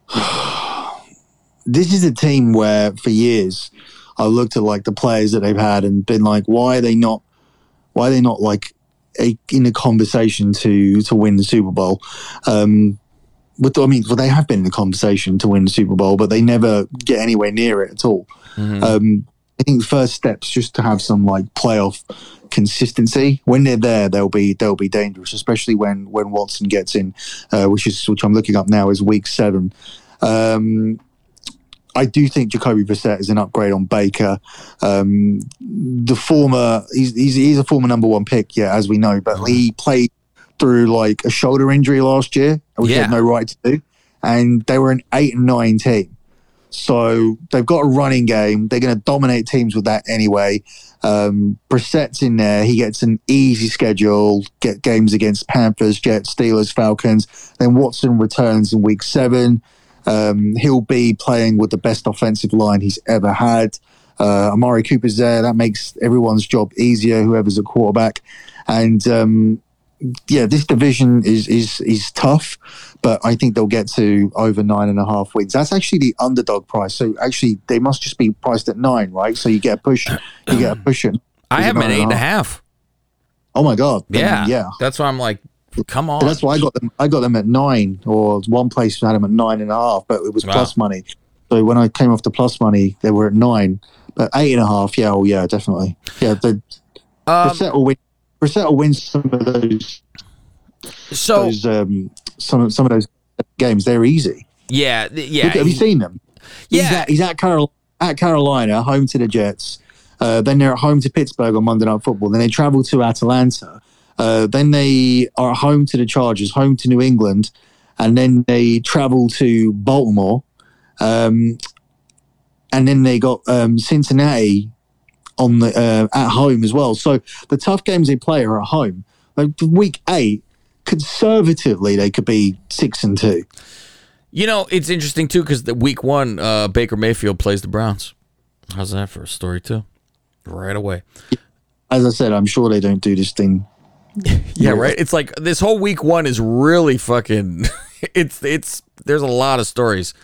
<sighs> this is a team where for years I looked at like the players that they've had and been like, why are they not? Why are they not like a, in a conversation to to win the Super Bowl? Um, with I mean, well, they have been in the conversation to win the Super Bowl, but they never get anywhere near it at all. Um, I think the first steps just to have some like playoff consistency. When they're there, they'll be they'll be dangerous, especially when when Watson gets in, uh, which is which I'm looking up now is week seven. Um, I do think Jacoby Brissett is an upgrade on Baker. Um, the former he's, he's he's a former number one pick, yeah, as we know, but he played through like a shoulder injury last year, which he had no right to do, and they were an eight and nine team. So they've got a running game. They're going to dominate teams with that anyway. Um, Brissett's in there. He gets an easy schedule. Get games against Panthers, Jets, Steelers, Falcons. Then Watson returns in week seven. Um, he'll be playing with the best offensive line he's ever had. Uh, Amari Cooper's there. That makes everyone's job easier. Whoever's a quarterback, and um, yeah, this division is is is tough, but I think they'll get to over nine and a half wins. That's actually the underdog price. So actually, they must just be priced at nine, right? So you get a push, you get a <clears throat> push in. I have them at eight and a half. Oh my god! Then, Yeah. yeah. That's why I'm like, come on. That's why I got them. I got them at nine, or one place had them at nine and a half, but it was Wow. plus money. So when I came off the plus money, they were at nine, but eight and a half. Yeah, oh yeah, definitely. Yeah, the Um, Brissett will win. Brissett will win some of those so those um, some of- some of those games. They're easy. yeah, yeah. Look, have you seen them? He's Yeah. at, he's at, Carol, at Carolina, home to the Jets. Uh, then they're at home to Pittsburgh on Monday Night Football. Then they travel to Atlanta. Uh, then they are home to the Chargers, home to New England, and then they travel to Baltimore. Um, and then they got um, Cincinnati on the uh, at home as well. So the tough games they play are at home. Like week eight, conservatively, they could be six and two. You know, it's interesting too because the week one, uh, Baker Mayfield plays the Browns. How's that for a story too? Right away. As I said, I'm sure they don't do this thing <laughs> Yeah, right. It's like this whole week one is really fucking. <laughs> It's it's there's a lot of stories.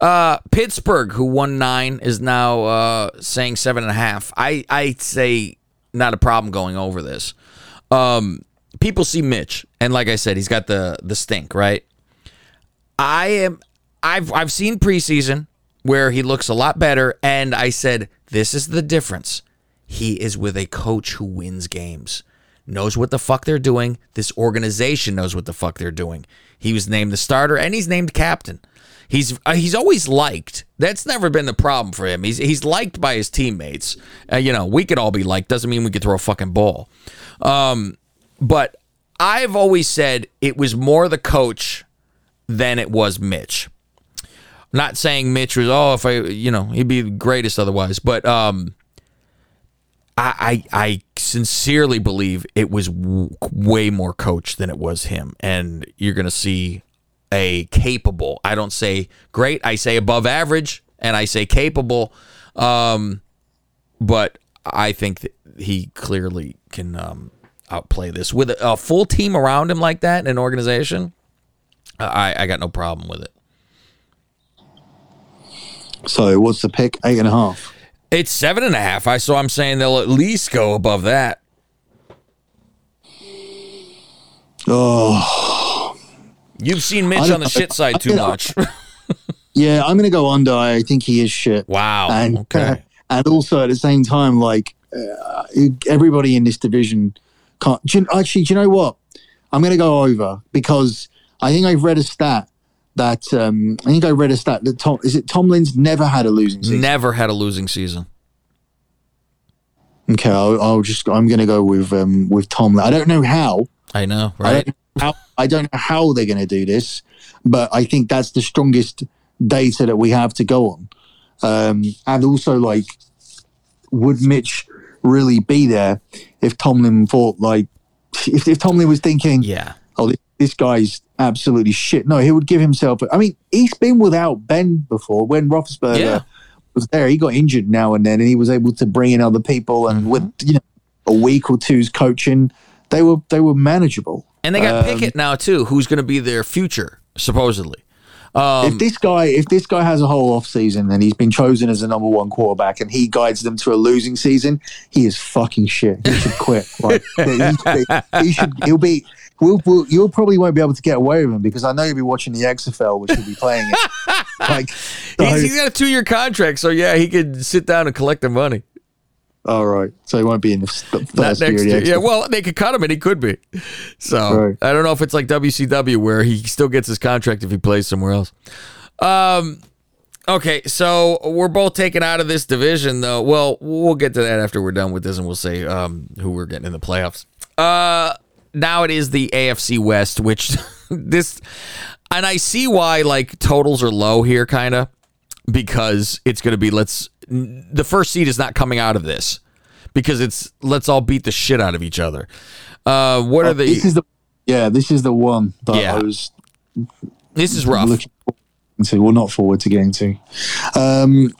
Uh, Pittsburgh, who won nine, is now uh, saying seven and a half. I I say not a problem going over this. Um, people see Mitch, and like I said, he's got the the stink, right? I am. I've I've seen preseason where he looks a lot better, and I said this is the difference. He is with a coach who wins games, knows what the fuck they're doing. This organization knows what the fuck they're doing. He was named the starter, and he's named captain. He's uh, he's always liked. That's never been the problem for him. He's he's liked by his teammates. Uh, you know, we could all be liked. Doesn't mean we could throw a fucking ball. Um, but I've always said it was more the coach than it was Mitch. Not saying Mitch was oh if I you know he'd be the greatest otherwise, but um, I I, I sincerely believe it was w- way more coach than it was him, and you're gonna see a capable. I don't say great. I say above average, and I say capable. Um, but I think that he clearly can um, outplay this with a, a full team around him like that in an organization. I, I got no problem with it. So what's the pick? Eight and a half. It's seven and a half. I so I'm saying they'll at least go above that. Oh, You've seen Mitch on the shit side too much. <laughs> yeah. I'm going to go under. I think he is shit. wow. And Okay. <laughs> and also at the same time, like uh, everybody in this division can't. Do you, actually, do you know what? I'm going to go over because I think I've read a stat that um, I think I read a stat that Tom is it Tomlin's never had a losing season. Never had a losing season. Okay, I'll, I'll just I'm going to go with um, with Tomlin. I don't know how. I know, I right? know how, I don't know how they're going to do this, but I think that's the strongest data that we have to go on. Um, and also, like, would Mitch really be there if Tomlin thought like if, if Tomlin was thinking, Yeah. oh, this, this guy's absolutely shit. No, he would give himself. I mean, he's been without Ben before when Roethlisberger Yeah. was there. He got injured now and then, and he was able to bring in other people. And with Mm-hmm. you know a week or two's coaching, they were they were manageable. And they got Um, Pickett now too, who's going to be their future supposedly. Um, if this guy if this guy has a whole off season and he's been chosen as the number one quarterback and he guides them to a losing season, he is fucking shit. He should quit. <laughs> Like, he, he should. He'll be. We'll, we'll, you'll probably won't be able to get away with him because I know you'll be watching the XFL, which he'll be playing it. <laughs> Like, so- he's, he's got a two-year contract, so yeah, he could sit down and collect the money. All right, so he won't be in the first year. next year. Yeah, well, they could cut him, and he could be. So Right. I don't know if it's like WCW where he still gets his contract if he plays somewhere else. Um. Okay, so we're both taken out of this division, though. Well, we'll get to that after we're done with this, and we'll say um, who we're getting in the playoffs. Uh, now it is the AFC West, which <laughs> this, and I see why like totals are low here, kind of, because it's going to be let's the first seed is not coming out of this because it's let's all beat the shit out of each other. Uh, what are the? this is the yeah, this is the one that Yeah. I was This is rough. looking to. Well, not forward to getting to. Um,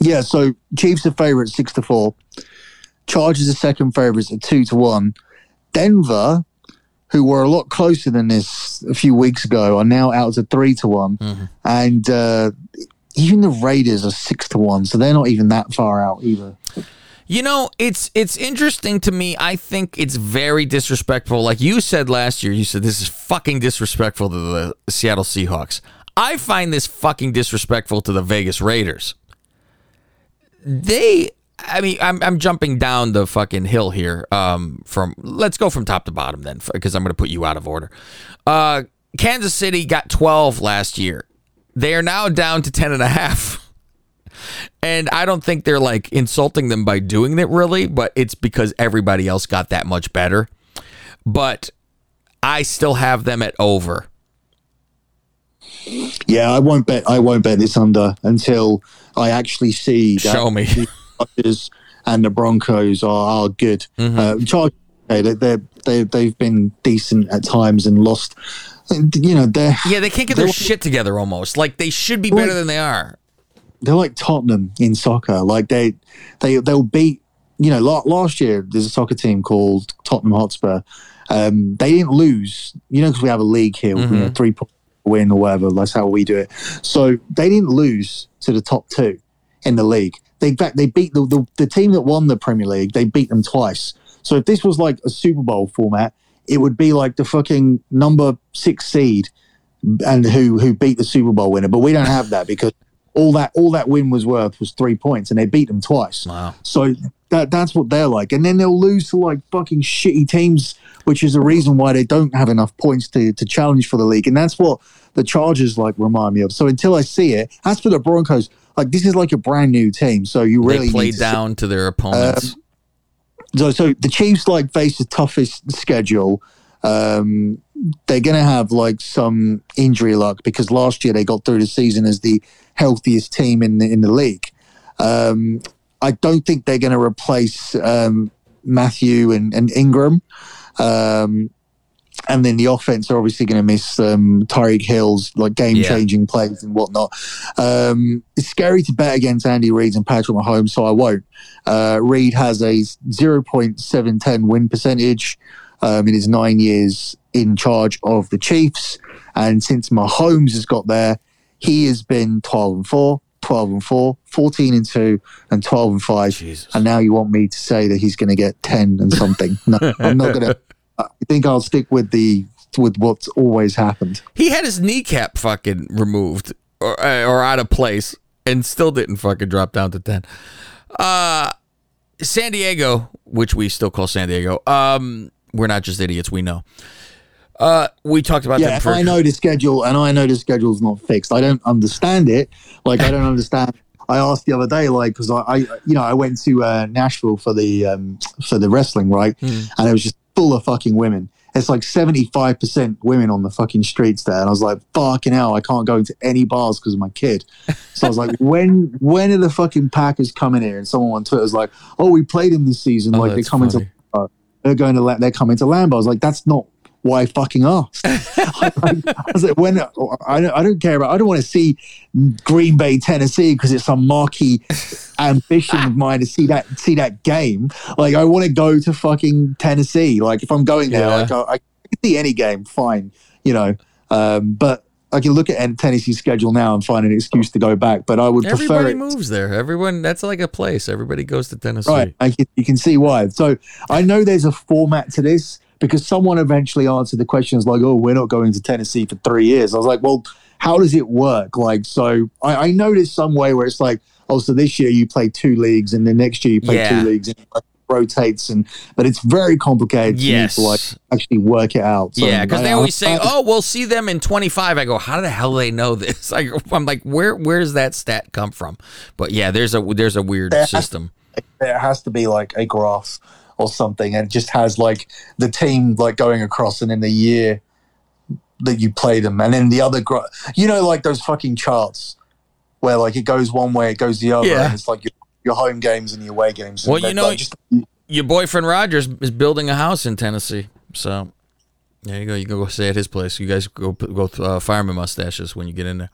yeah, so Chiefs are favourites six to four. Chargers are second favourites at two to one. Denver, who were a lot closer than this a few weeks ago, are now out to three to one, Mm-hmm. and uh, even the Raiders are six to one, so they're not even that far out either. You know, it's it's interesting to me. I think it's very disrespectful. Like you said last year, you said this is fucking disrespectful to the Seattle Seahawks. I find this fucking disrespectful to the Vegas Raiders. They I mean, I'm I'm jumping down the fucking hill here. Um, from let's go from top to bottom then, because I'm going to put you out of order. Uh, Kansas City got 12 last year. They are now down to 10 and a half. And I don't think they're like insulting them by doing it really, but it's because everybody else got that much better. But I still have them at over. Yeah, I won't bet. I won't bet this under until I actually see that Show me. the Chargers and the Broncos are, are good. Mm-hmm. Uh, Chargers, okay, they they they they've been decent at times and lost. You know, they're Yeah, they can't get their They're- shit together almost. Like they should be better than they are. they're like Tottenham in soccer. Like they they they'll beat. You know, la- last year there's a soccer team called Tottenham Hotspur. Um, they didn't lose. You know, because we have a league here, you know, three point win or whatever. That's how we do it. So they didn't lose to the top two in the league. They in fact they beat the, the the team that won the Premier League. They beat them twice. So if this was like a Super Bowl format, it would be like the fucking number six seed and who who beat the Super Bowl winner. But we don't have that because all that all that win was worth was three points, and they beat them twice. Wow. So that that's what they're like, and then they'll lose to like fucking shitty teams, which is the reason why they don't have enough points to to challenge for the league, and that's what the Chargers like remind me of. So until I see it, as for the Broncos, like this is like a brand new team, so you really they play need to down to their opponents. Um, so, so the Chiefs like face the toughest schedule. Um, they're going to have like some injury luck because last year they got through the season as the healthiest team in the in the league. Um, I don't think they're going to replace um, Mathieu and, and Ingram. Um, and then the offense are obviously going to miss um, Tyreek Hill's like game changing plays and whatnot. Um, it's scary to bet against Andy Reid and Patrick Mahomes, so I won't. Uh, Reid has a 0.710 win percentage um, in his nine years in charge of the Chiefs. And since Mahomes has got there, he has been 12 and 4, 12 and 4, 14 and 2, and 12 and 5. Jesus. And now you want me to say that he's going to get 10 and something. No, I'm not going <laughs> to. I think I'll stick with the with what's always happened. He had his kneecap fucking removed or, uh, or out of place and still didn't fucking drop down to 10. Uh San Diego, which we still call San Diego. Um, we're not just idiots. We know. Uh, we talked about yeah. If I know the schedule and I know the schedule's not fixed, I don't understand it. Like I don't <laughs> understand. I asked the other day, like, because I, I, you know, I went to uh, Nashville for the um, for the wrestling, right? Mm. And it was just full of fucking women. It's like seventy five percent women on the fucking streets there, and I was like, fucking hell, I can't go into any bars because of my kid. So I was like, <laughs> when when are the fucking Packers coming here? And someone on Twitter was like, oh, we played them this season. Oh, like they come funny. into, uh, they're going to they're coming to Lambeau. I was like, that's not why I fucking asked. <laughs> I, I, was like, when I don't, I don't care about. I don't want to see Green Bay, Tennessee, because it's some marquee ambition of mine to see that see that game. Like I want to go to fucking Tennessee. Like if I'm going there, yeah. like I, I can see any game, fine, you know. Um, but I can look at Tennessee's schedule now and find an excuse to go back. But I would Everybody prefer. Everybody moves there. Everyone. That's like a place. Everybody goes to Tennessee. Right. Can, you can see why. So I know there's a format to this because someone eventually answered the questions like, "Oh, we're not going to Tennessee for three years." I was like, "Well, how does it work?" Like, so I, I there's some way where it's like, "Oh, so this year you play two leagues, and the next year you play yeah. two leagues." And it rotates and but it's very complicated yes. to like actually work it out so yeah because they always say oh we'll see them in 25 i go how the hell do they know this <laughs> I, i'm like where where's that stat come from but yeah there's a there's a weird there system has, there has to be like a graph or something, and it just has like the team like going across, and in the year that you play them, and then the other, gro- you know, like those fucking charts where like it goes one way, it goes the other, yeah. and it's like your, your home games and your away games. Well, you know, like just, your boyfriend Rodgers is building a house in Tennessee, so there you go. You can go stay at his place. You guys go go uh, fireman mustaches when you get in there.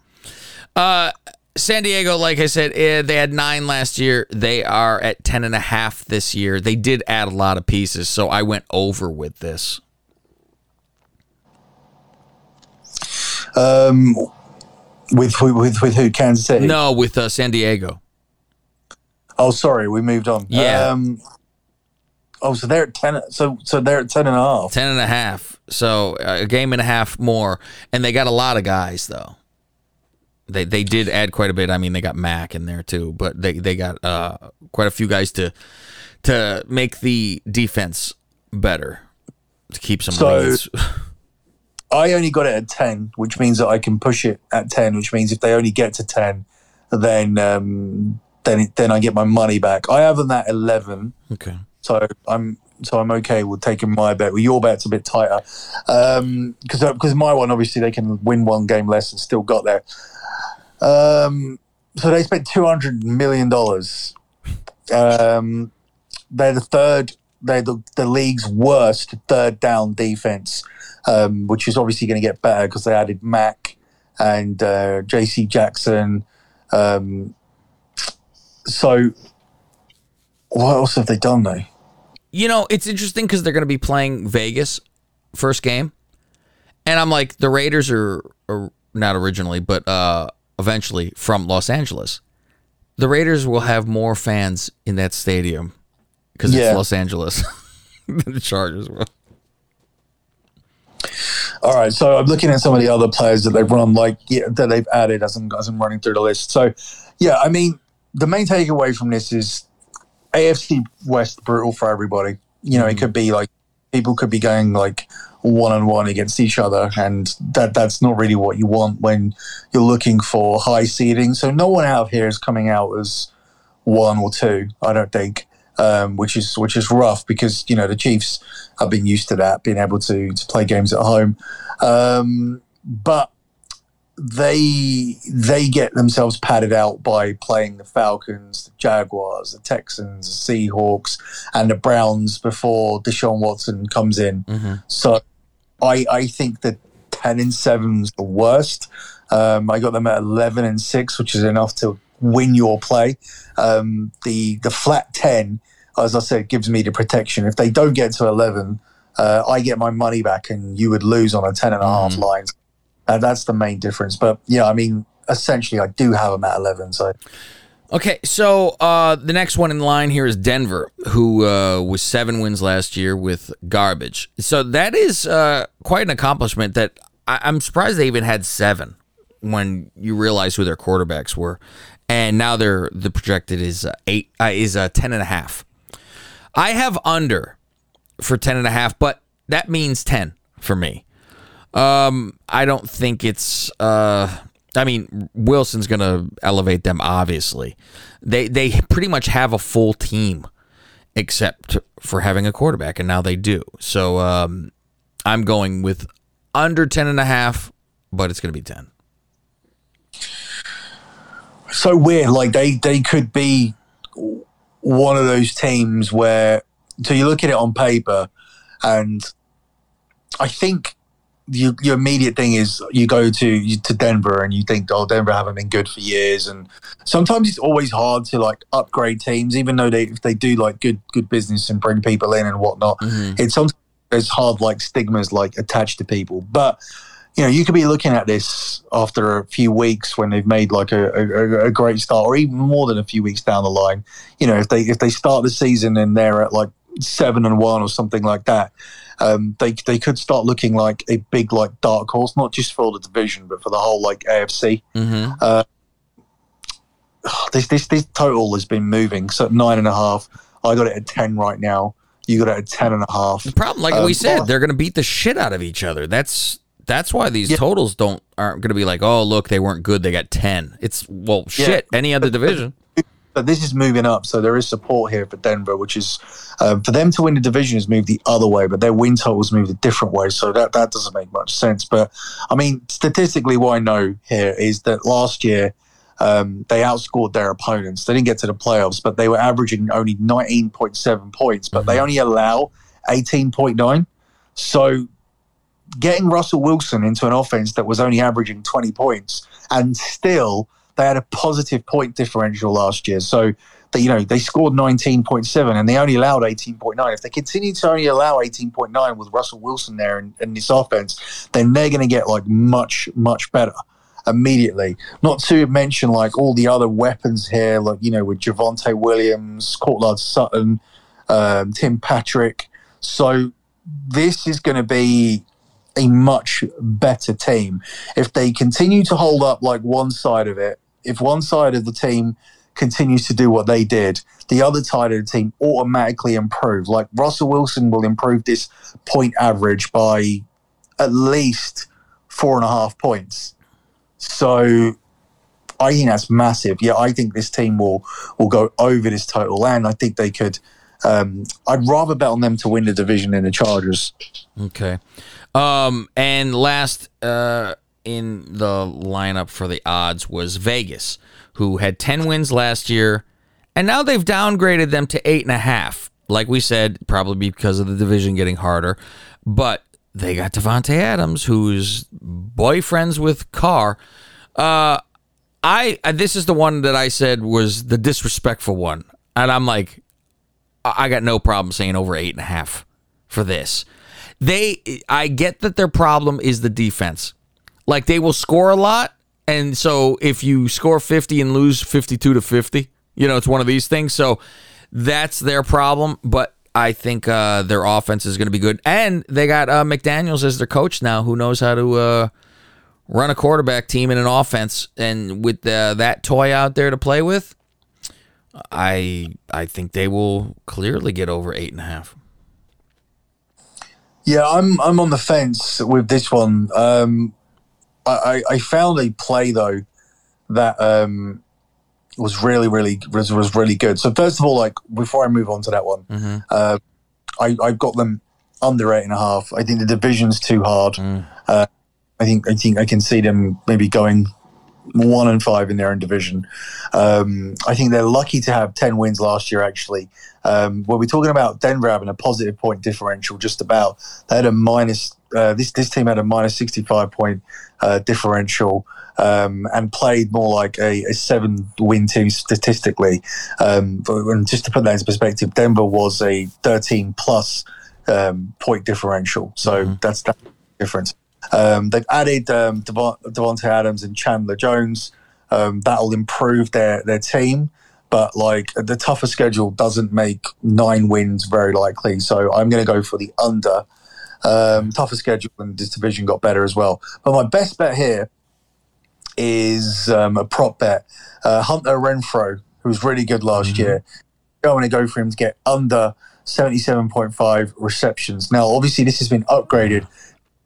Uh, San Diego, like I said, eh, they had nine last year. They are at ten and a half this year. They did add a lot of pieces, so I went over with this. Um, with with with who? Kansas City? No, with uh, San Diego. Oh, sorry, we moved on. Yeah. Um, oh, so they're at ten. So so they're at ten and a half. Ten and a half. So uh, a game and a half more, and they got a lot of guys though. They they did add quite a bit. I mean, they got Mack in there too, but they they got uh, quite a few guys to to make the defense better to keep some so, <laughs> I only got it at ten, which means that I can push it at ten. Which means if they only get to ten, then um, then then I get my money back. I have them at eleven. Okay. So I'm so I'm okay with taking my bet. Well, your bet's a bit tighter because um, because my one obviously they can win one game less and still got there. Um, so they spent two hundred million dollars. Um, they're the third. They're the, the league's worst third down defense, um, which is obviously going to get better because they added Mack and uh, J.C. Jackson. Um, so, what else have they done though? You know, it's interesting because they're going to be playing Vegas first game, and I'm like, the Raiders are, are not originally, but uh, eventually from Los Angeles. The Raiders will have more fans in that stadium because yeah. it's Los Angeles <laughs> than the Chargers will. All right, so I'm looking at some of the other players that they've run, like yeah, that they've added as I'm as I'm running through the list. So, yeah, I mean, the main takeaway from this is AFC West brutal for everybody. You know, mm-hmm. it could be like people could be going like one on one against each other, and that that's not really what you want when you're looking for high seeding. So no one out here is coming out as one or two, I don't think, um, which is which is rough because you know the Chiefs have been used to that, being able to to play games at home, um, but they they get themselves padded out by playing the Falcons, the Jaguars, the Texans, the Seahawks, and the Browns before Deshaun Watson comes in. Mm-hmm. So I I think that ten and seven is the worst. Um, I got them at eleven and six, which is enough to win your play. Um, the the flat ten, as I said, gives me the protection. If they don't get to eleven, uh, I get my money back, and you would lose on a ten and a half mm. lines. Uh, that's the main difference. But yeah, I mean, essentially, I do have them at eleven. So Okay, so uh, the next one in line here is Denver, who uh, was seven wins last year with garbage. So that is uh, quite an accomplishment. That I- am surprised they even had seven when you realize who their quarterbacks were, and now they're the projected is uh, eight uh, is uh, ten and a half. I have under for 10 and a half, but that means 10 for me. Um, I don't think it's. Uh, I mean, Wilson's going to elevate them. Obviously, they they pretty much have a full team, except for having a quarterback, and now they do. So um, I'm going with under 10 and a half, but it's going to be 10. So weird. Like they they could be one of those teams where so you look at it on paper, and I think your, your immediate thing is you go to to Denver and you think, oh, Denver haven't been good for years, and sometimes it's always hard to like upgrade teams, even though they if they do like good good business and bring people in and whatnot. Mm-hmm. It's sometimes there's hard like stigmas like attached to people, but you know, you could be looking at this after a few weeks when they've made like a, a, a, great start, or even more than a few weeks down the line. You know, if they if they start the season and they're at like seven and one or something like that, um, they they could start looking like a big like dark horse, not just for the division but for the whole like AFC. Mm-hmm. Uh, <sighs> this this this total has been moving. So nine and a half. I got it at ten right now. You got it at ten and a half. The problem, like um, we said, they're going to beat the shit out of each other. That's that's why these yeah. totals don't aren't going to be like, oh look, they weren't good, they got ten. It's well, shit. Yeah. Any other division. But this is moving up, so there is support here for Denver, which is um, for them to win the division has moved the other way, but their win totals moved a different way, so that that doesn't make much sense. But I mean, statistically, what I know here is that last year um, they outscored their opponents. They didn't get to the playoffs, but they were averaging only 19.7 points, but mm-hmm. they only allow 18.9. So getting Russell Wilson into an offense that was only averaging 20 points and still they had a positive point differential last year. So they, you know, they scored 19.7 and they only allowed 18.9. If they continue to only allow 18.9 with Russell Wilson there in this offense, then they're going to get like much, much better immediately. Not to mention like all the other weapons here, like, you know, with Javonte Williams, Courtland Sutton, um, Tim Patrick. So this is going to be a much better team. If they continue to hold up like one side of it, if one side of the team continues to do what they did, the other side of the team automatically improve. Like Russell Wilson will improve this point average by at least four and a half points. So I think that's massive. Yeah, I think this team will will go over this total, and I think they could. Um, I'd rather bet on them to win the division than the Chargers. Okay. Um, and last uh, in the lineup for the odds was Vegas, who had 10 wins last year, and now they've downgraded them to eight and a half. Like we said, probably because of the division getting harder. But they got Davante Adams, who's boyfriends with Carr. Uh, I this is the one that I said was the disrespectful one, and I'm like, I got no problem saying over eight and a half for this they I get that their problem is the defense. Like they will score a lot and so if you score 50 and lose 52 to 50, you know, it's one of these things. So that's their problem, but I think uh, their offense is going to be good. And they got uh, McDaniels as their coach now who knows how to uh, run a quarterback team in an offense and with that toy out there to play with, I I think they will clearly get over eight and a half. Yeah, I'm I'm on the fence with this one. Um, I, I found a play though that um, was really really was, was really good. So first of all, like before I move on to that one, mm-hmm. uh, I I got them under eight and a half. I think the division's too hard. Mm. Uh, I think I think I can see them maybe going one and five in their own division. Um, I think they're lucky to have ten wins last year. Actually, um, when we're talking about Denver having a positive point differential, just about they had a minus. Uh, this this team had a minus sixty five point uh, differential. Um, and played more like a, a seven win team statistically. Um, and just to put that into perspective, Denver was a 13 plus um, point differential. So mm-hmm. that's that difference. Um, they've added um, Davante Adams and Chandler Jones. Um, that'll improve their their team, but like the tougher schedule doesn't make nine wins very likely. So I'm going to go for the under. Um, tougher schedule and this division got better as well. But my best bet here is um, a prop bet. Uh, Hunter Renfrow, who was really good last mm-hmm. year. I want to go for him to get under 77.5 receptions. Now, obviously, this has been upgraded.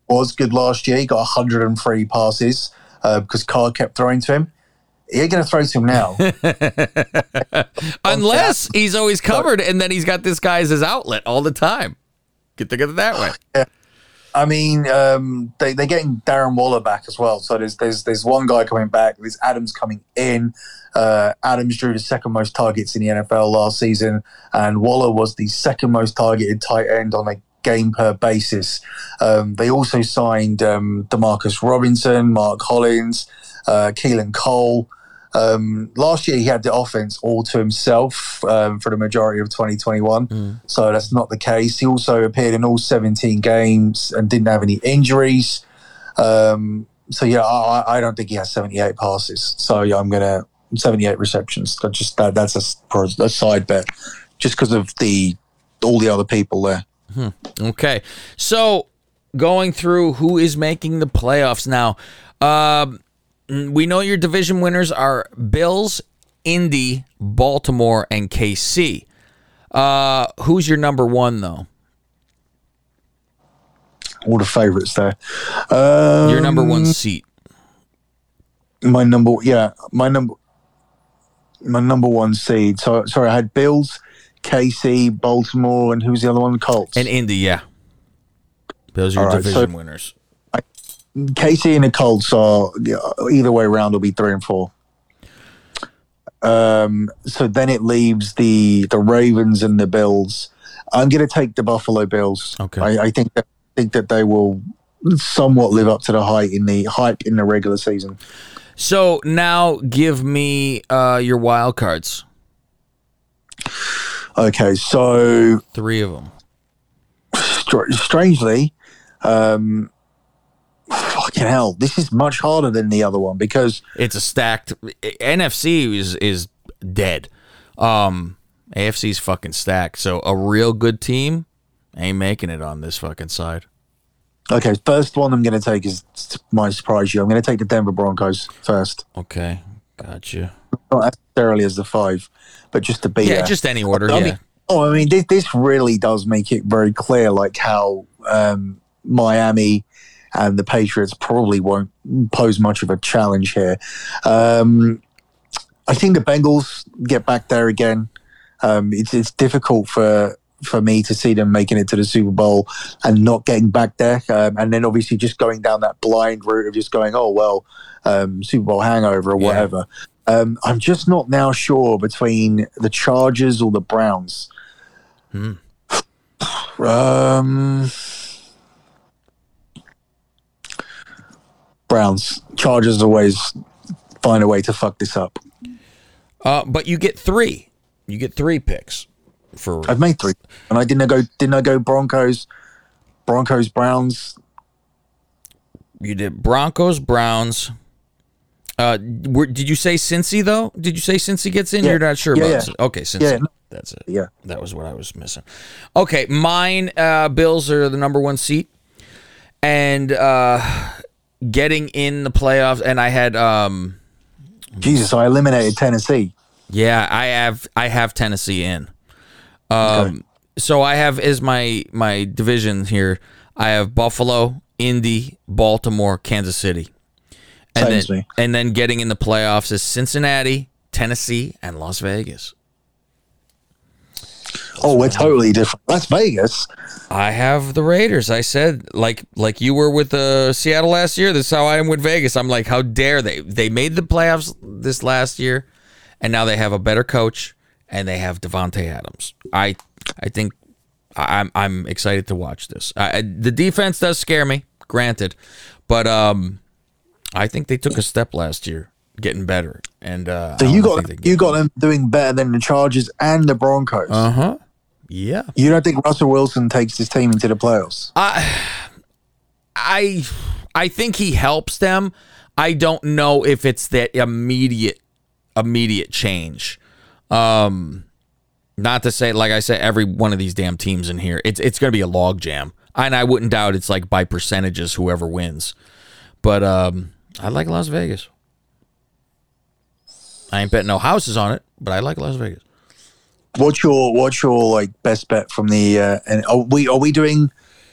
Was good last year. He got 103 passes uh, because Carr kept throwing to him. Ain't going to throw to him now. <laughs> Unless he's always covered and then he's got this guy as his outlet all the time. Get together that way. <sighs> Yeah. I mean, um, they, they're getting Darren Waller back as well. So there's there's there's one guy coming back. There's Adams coming in. Uh, Adams drew the second most targets in the NFL last season, and Waller was the second most targeted tight end on a game per basis. Um, they also signed um, Demarcus Robinson, Mack Hollins, uh, Keelan Cole. Um, last year, he had the offense all to himself um, for the majority of 2021. Mm. So that's not the case. He also appeared in all 17 games and didn't have any injuries. Um, so yeah, I, I, don't think he has 78 passes. So yeah, I'm gonna 78 receptions. That just that, that's a, a side bet, just because of the all the other people there. Hmm. Okay, so going through who is making the playoffs now. Um, we know your division winners are Bills, Indy, Baltimore, and KC. Uh, who's your number one though? All the favorites there. Um, your number one seat. My number, yeah, my number, my number one seed. So sorry, I had Bills, KC, Baltimore, and who's the other one? Colts and Indy. Yeah, those are your right, division so winners. KC and the Colts are either way around will be three and four. Um, so then it leaves the the Ravens and the Bills. I'm going to take the Buffalo Bills. Okay, I, I think that think that they will somewhat live up to the hype in the hype in the regular season. So now give me uh, your wild cards. Okay, so three of them. Str- strangely, um, fucking hell, this is much harder than the other one because it's a stacked NFC is is dead. Um, AFC's fucking stacked. So a real good team ain't making it on this fucking side. Okay, first one I'm going to take is might surprise you. I'm going to take the Denver Broncos first. Okay, gotcha. Not necessarily as the five, but just to be yeah, there. just any order. I yeah. Mean, oh, I mean, this, this really does make it very clear, like how um, Miami and the Patriots probably won't pose much of a challenge here. Um, I think the Bengals get back there again. Um, it's it's difficult for for me to see them making it to the Super Bowl and not getting back there, um, and then obviously just going down that blind route of just going, oh well, um, Super Bowl hangover or whatever. Yeah. Um, I'm just not now sure between the Chargers or the Browns. Hmm. <sighs> Um, Browns. Chargers always find a way to fuck this up. Uh, but you get three. You get three picks for. I've made three, and I didn't go. Didn't I go Broncos, Broncos, Browns? You did Broncos, Browns. Uh, were, did you say Cincy though? Did you say Cincy gets in? Yeah. You're not sure yeah, about yeah. Okay, Cincy. Yeah. That's it. Yeah, that was what I was missing. Okay, mine. Uh, Bills are the number one seat, and uh, getting in the playoffs. And I had. um Jesus, so I eliminated Tennessee. Yeah, I have. I have Tennessee in. Um, okay. So I have is my my division here. I have Buffalo, Indy, Baltimore, Kansas City, and then and then getting in the playoffs is Cincinnati, Tennessee, and Las Vegas. Oh, we're totally different. Las Vegas. I have the Raiders. I said like like you were with uh, Seattle last year. This is how I am with Vegas. I'm like, how dare they? They made the playoffs this last year, and now they have a better coach and they have Davante Adams. I I think I'm I'm excited to watch this. I, the defense does scare me, granted, but um, I think they took a step last year, getting better. And uh, so you got you got them doing better than the Chargers and the Broncos. Uh huh. Yeah. You don't think Russell Wilson takes his team into the playoffs? I I I think he helps them. I don't know if it's that immediate immediate change. Um, not to say, like I said, every one of these damn teams in here, it's it's going to be a log jam, and I wouldn't doubt it's like by percentages whoever wins. But um, I like Las Vegas. I ain't betting no houses on it, but I like Las Vegas. what's your what's your like best bet from the uh, and are we are we doing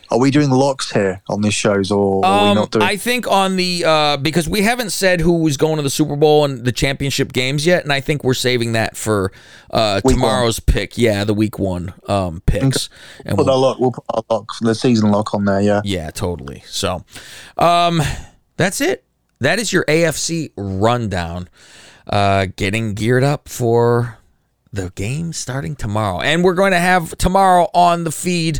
are we doing locks here on these shows, or are we Um, not doing? I think on the uh, because we haven't said who was going to the Super Bowl and the championship games yet, and I think we're saving that for uh, tomorrow's pick. Yeah, the week one um, picks, and put we'll, lock. We'll put our lock, the season lock on there. Yeah. yeah, totally. So, um, that's it. That is your AFC rundown. Uh, getting geared up for the game starting tomorrow, and we're going to have tomorrow on the feed.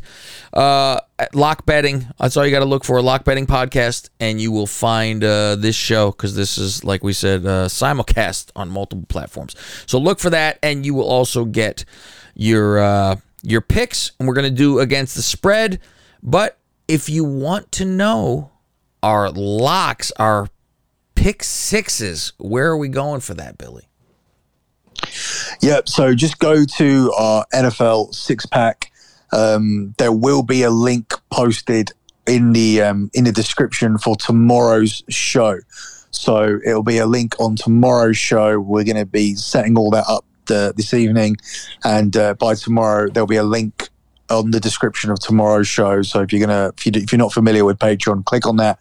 Uh, lock betting. That's all you got to look for. Lock betting podcast, and you will find uh, this show because this is, like we said, uh, simulcast on multiple platforms. So look for that, and you will also get your uh, your picks. And we're going to do against the spread. But if you want to know our locks, our pick sixes, where are we going for that, Billi? Yep. So just go to our NFL six pack. Um, there will be a link posted in the um, in the description for tomorrow's show. So it'll be a link on tomorrow's show. We're going to be setting all that up uh, this evening, and uh, by tomorrow there'll be a link on the description of tomorrow's show. So if you're gonna if, you, you're not familiar with Patreon, click on that.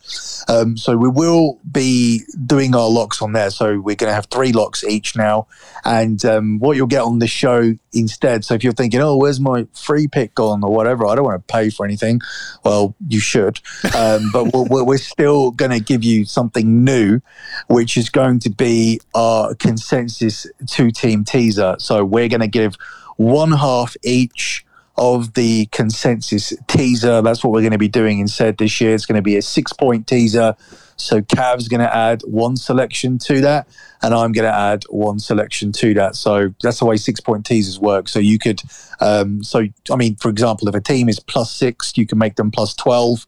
Um, so we will be doing our locks on there. So we're gonna have three locks each now, and um, what you'll get on the show instead. So if you're thinking, oh, where's my free pick gone or whatever, I don't want to pay for anything. Well, you should, um, but we're, we're still to give you something new, which is going to be our consensus two team teaser. So we're to give one half each of the consensus teaser. That's what we're going to be doing instead this year. It's going to be a six point teaser. So Cav's going to add one selection to that, and I'm going to add one selection to that. So that's the way six point teasers work. So you could, um, so I mean, for example, if a team is plus six, you can make them plus twelve.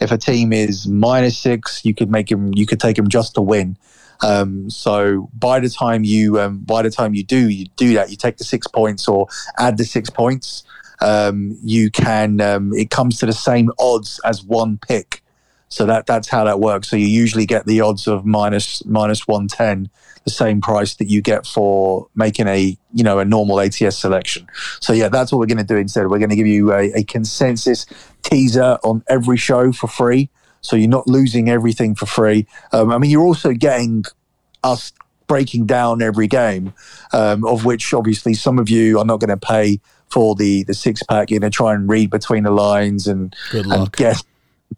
If a team is minus six, you could make them. You could take them just to win. Um, so by the time you um, by the time you do you do that, you take the six points or add the six points. Um, you can um, it comes to the same odds as one pick. So that that's how that works. So you usually get the odds of minus minus one ten, the same price that you get for making a you know a normal ATS selection. So yeah, that's what we're going to do instead. We're going to give you a, a consensus teaser on every show for free. So you're not losing everything for free. Um, I mean, you're also getting us breaking down every game, um, of which obviously some of you are not going to pay for the the six pack. Going to try and read between the lines and, and guess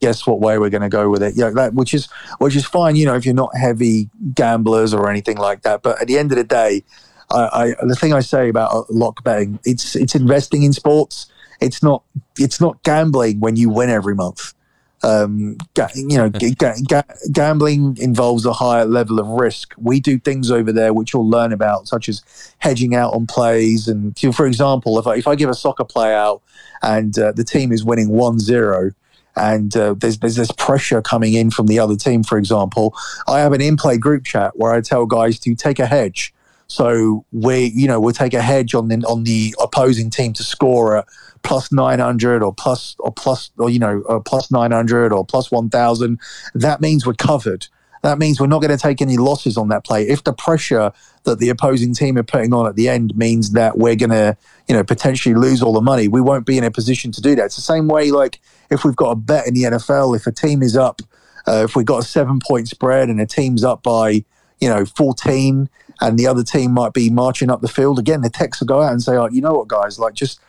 guess what way we're going to go with it. Yeah, that which is which is fine. You know, if you're not heavy gamblers or anything like that. But at the end of the day, I, I the thing I say about uh, lock betting, it's it's investing in sports. It's not it's not gambling when you win every month. Um, ga- you know, <laughs> ga- ga- ga- gambling involves a higher level of risk. We do things over there which you'll learn about, such as hedging out on plays. And for example, if I, if I give a soccer play out and uh, the team is winning 1-0 and uh, there's there's this pressure coming in from the other team, for example, I have an in-play group chat where I tell guys to take a hedge. So we, you know, we'll take a hedge on the on the opposing team to score at plus nine hundred or plus or plus or you know or plus nine hundred or plus one thousand. That means we're covered. That means we're not going to take any losses on that play. If the pressure that the opposing team are putting on at the end means that we're going to, you know, potentially lose all the money, we won't be in a position to do that. It's the same way, like if we've got a bet in the NFL, if a team is up, uh, if we've got a seven point spread and a team's up by, you know, 14 and the other team might be marching up the field, again, the techs will go out and say, oh, you know what, guys, like just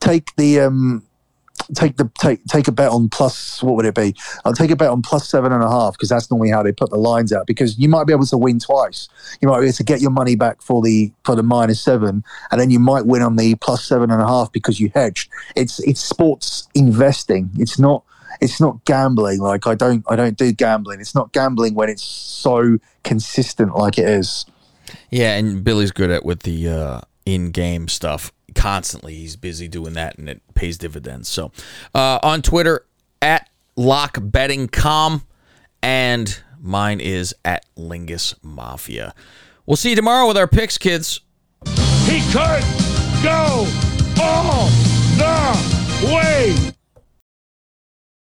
take the, um, take the take take a bet on plus what would it be? I'll take a bet on plus seven and a half because that's normally how they put the lines out because you might be able to win twice. You might be able to get your money back for the for the minus seven and then you might win on the plus seven and a half because you hedged. It's it's sports investing. It's not it's not gambling. Like i don't i don't do gambling. It's not gambling when it's so consistent like it is. Yeah, and Billi's good at with the uh, in-game stuff. Constantly, he's busy doing that, and it pays dividends. So, uh, on Twitter at lockbettingcom, and mine is at Lingus Mafia. We'll see you tomorrow with our picks, kids. He could go all the way.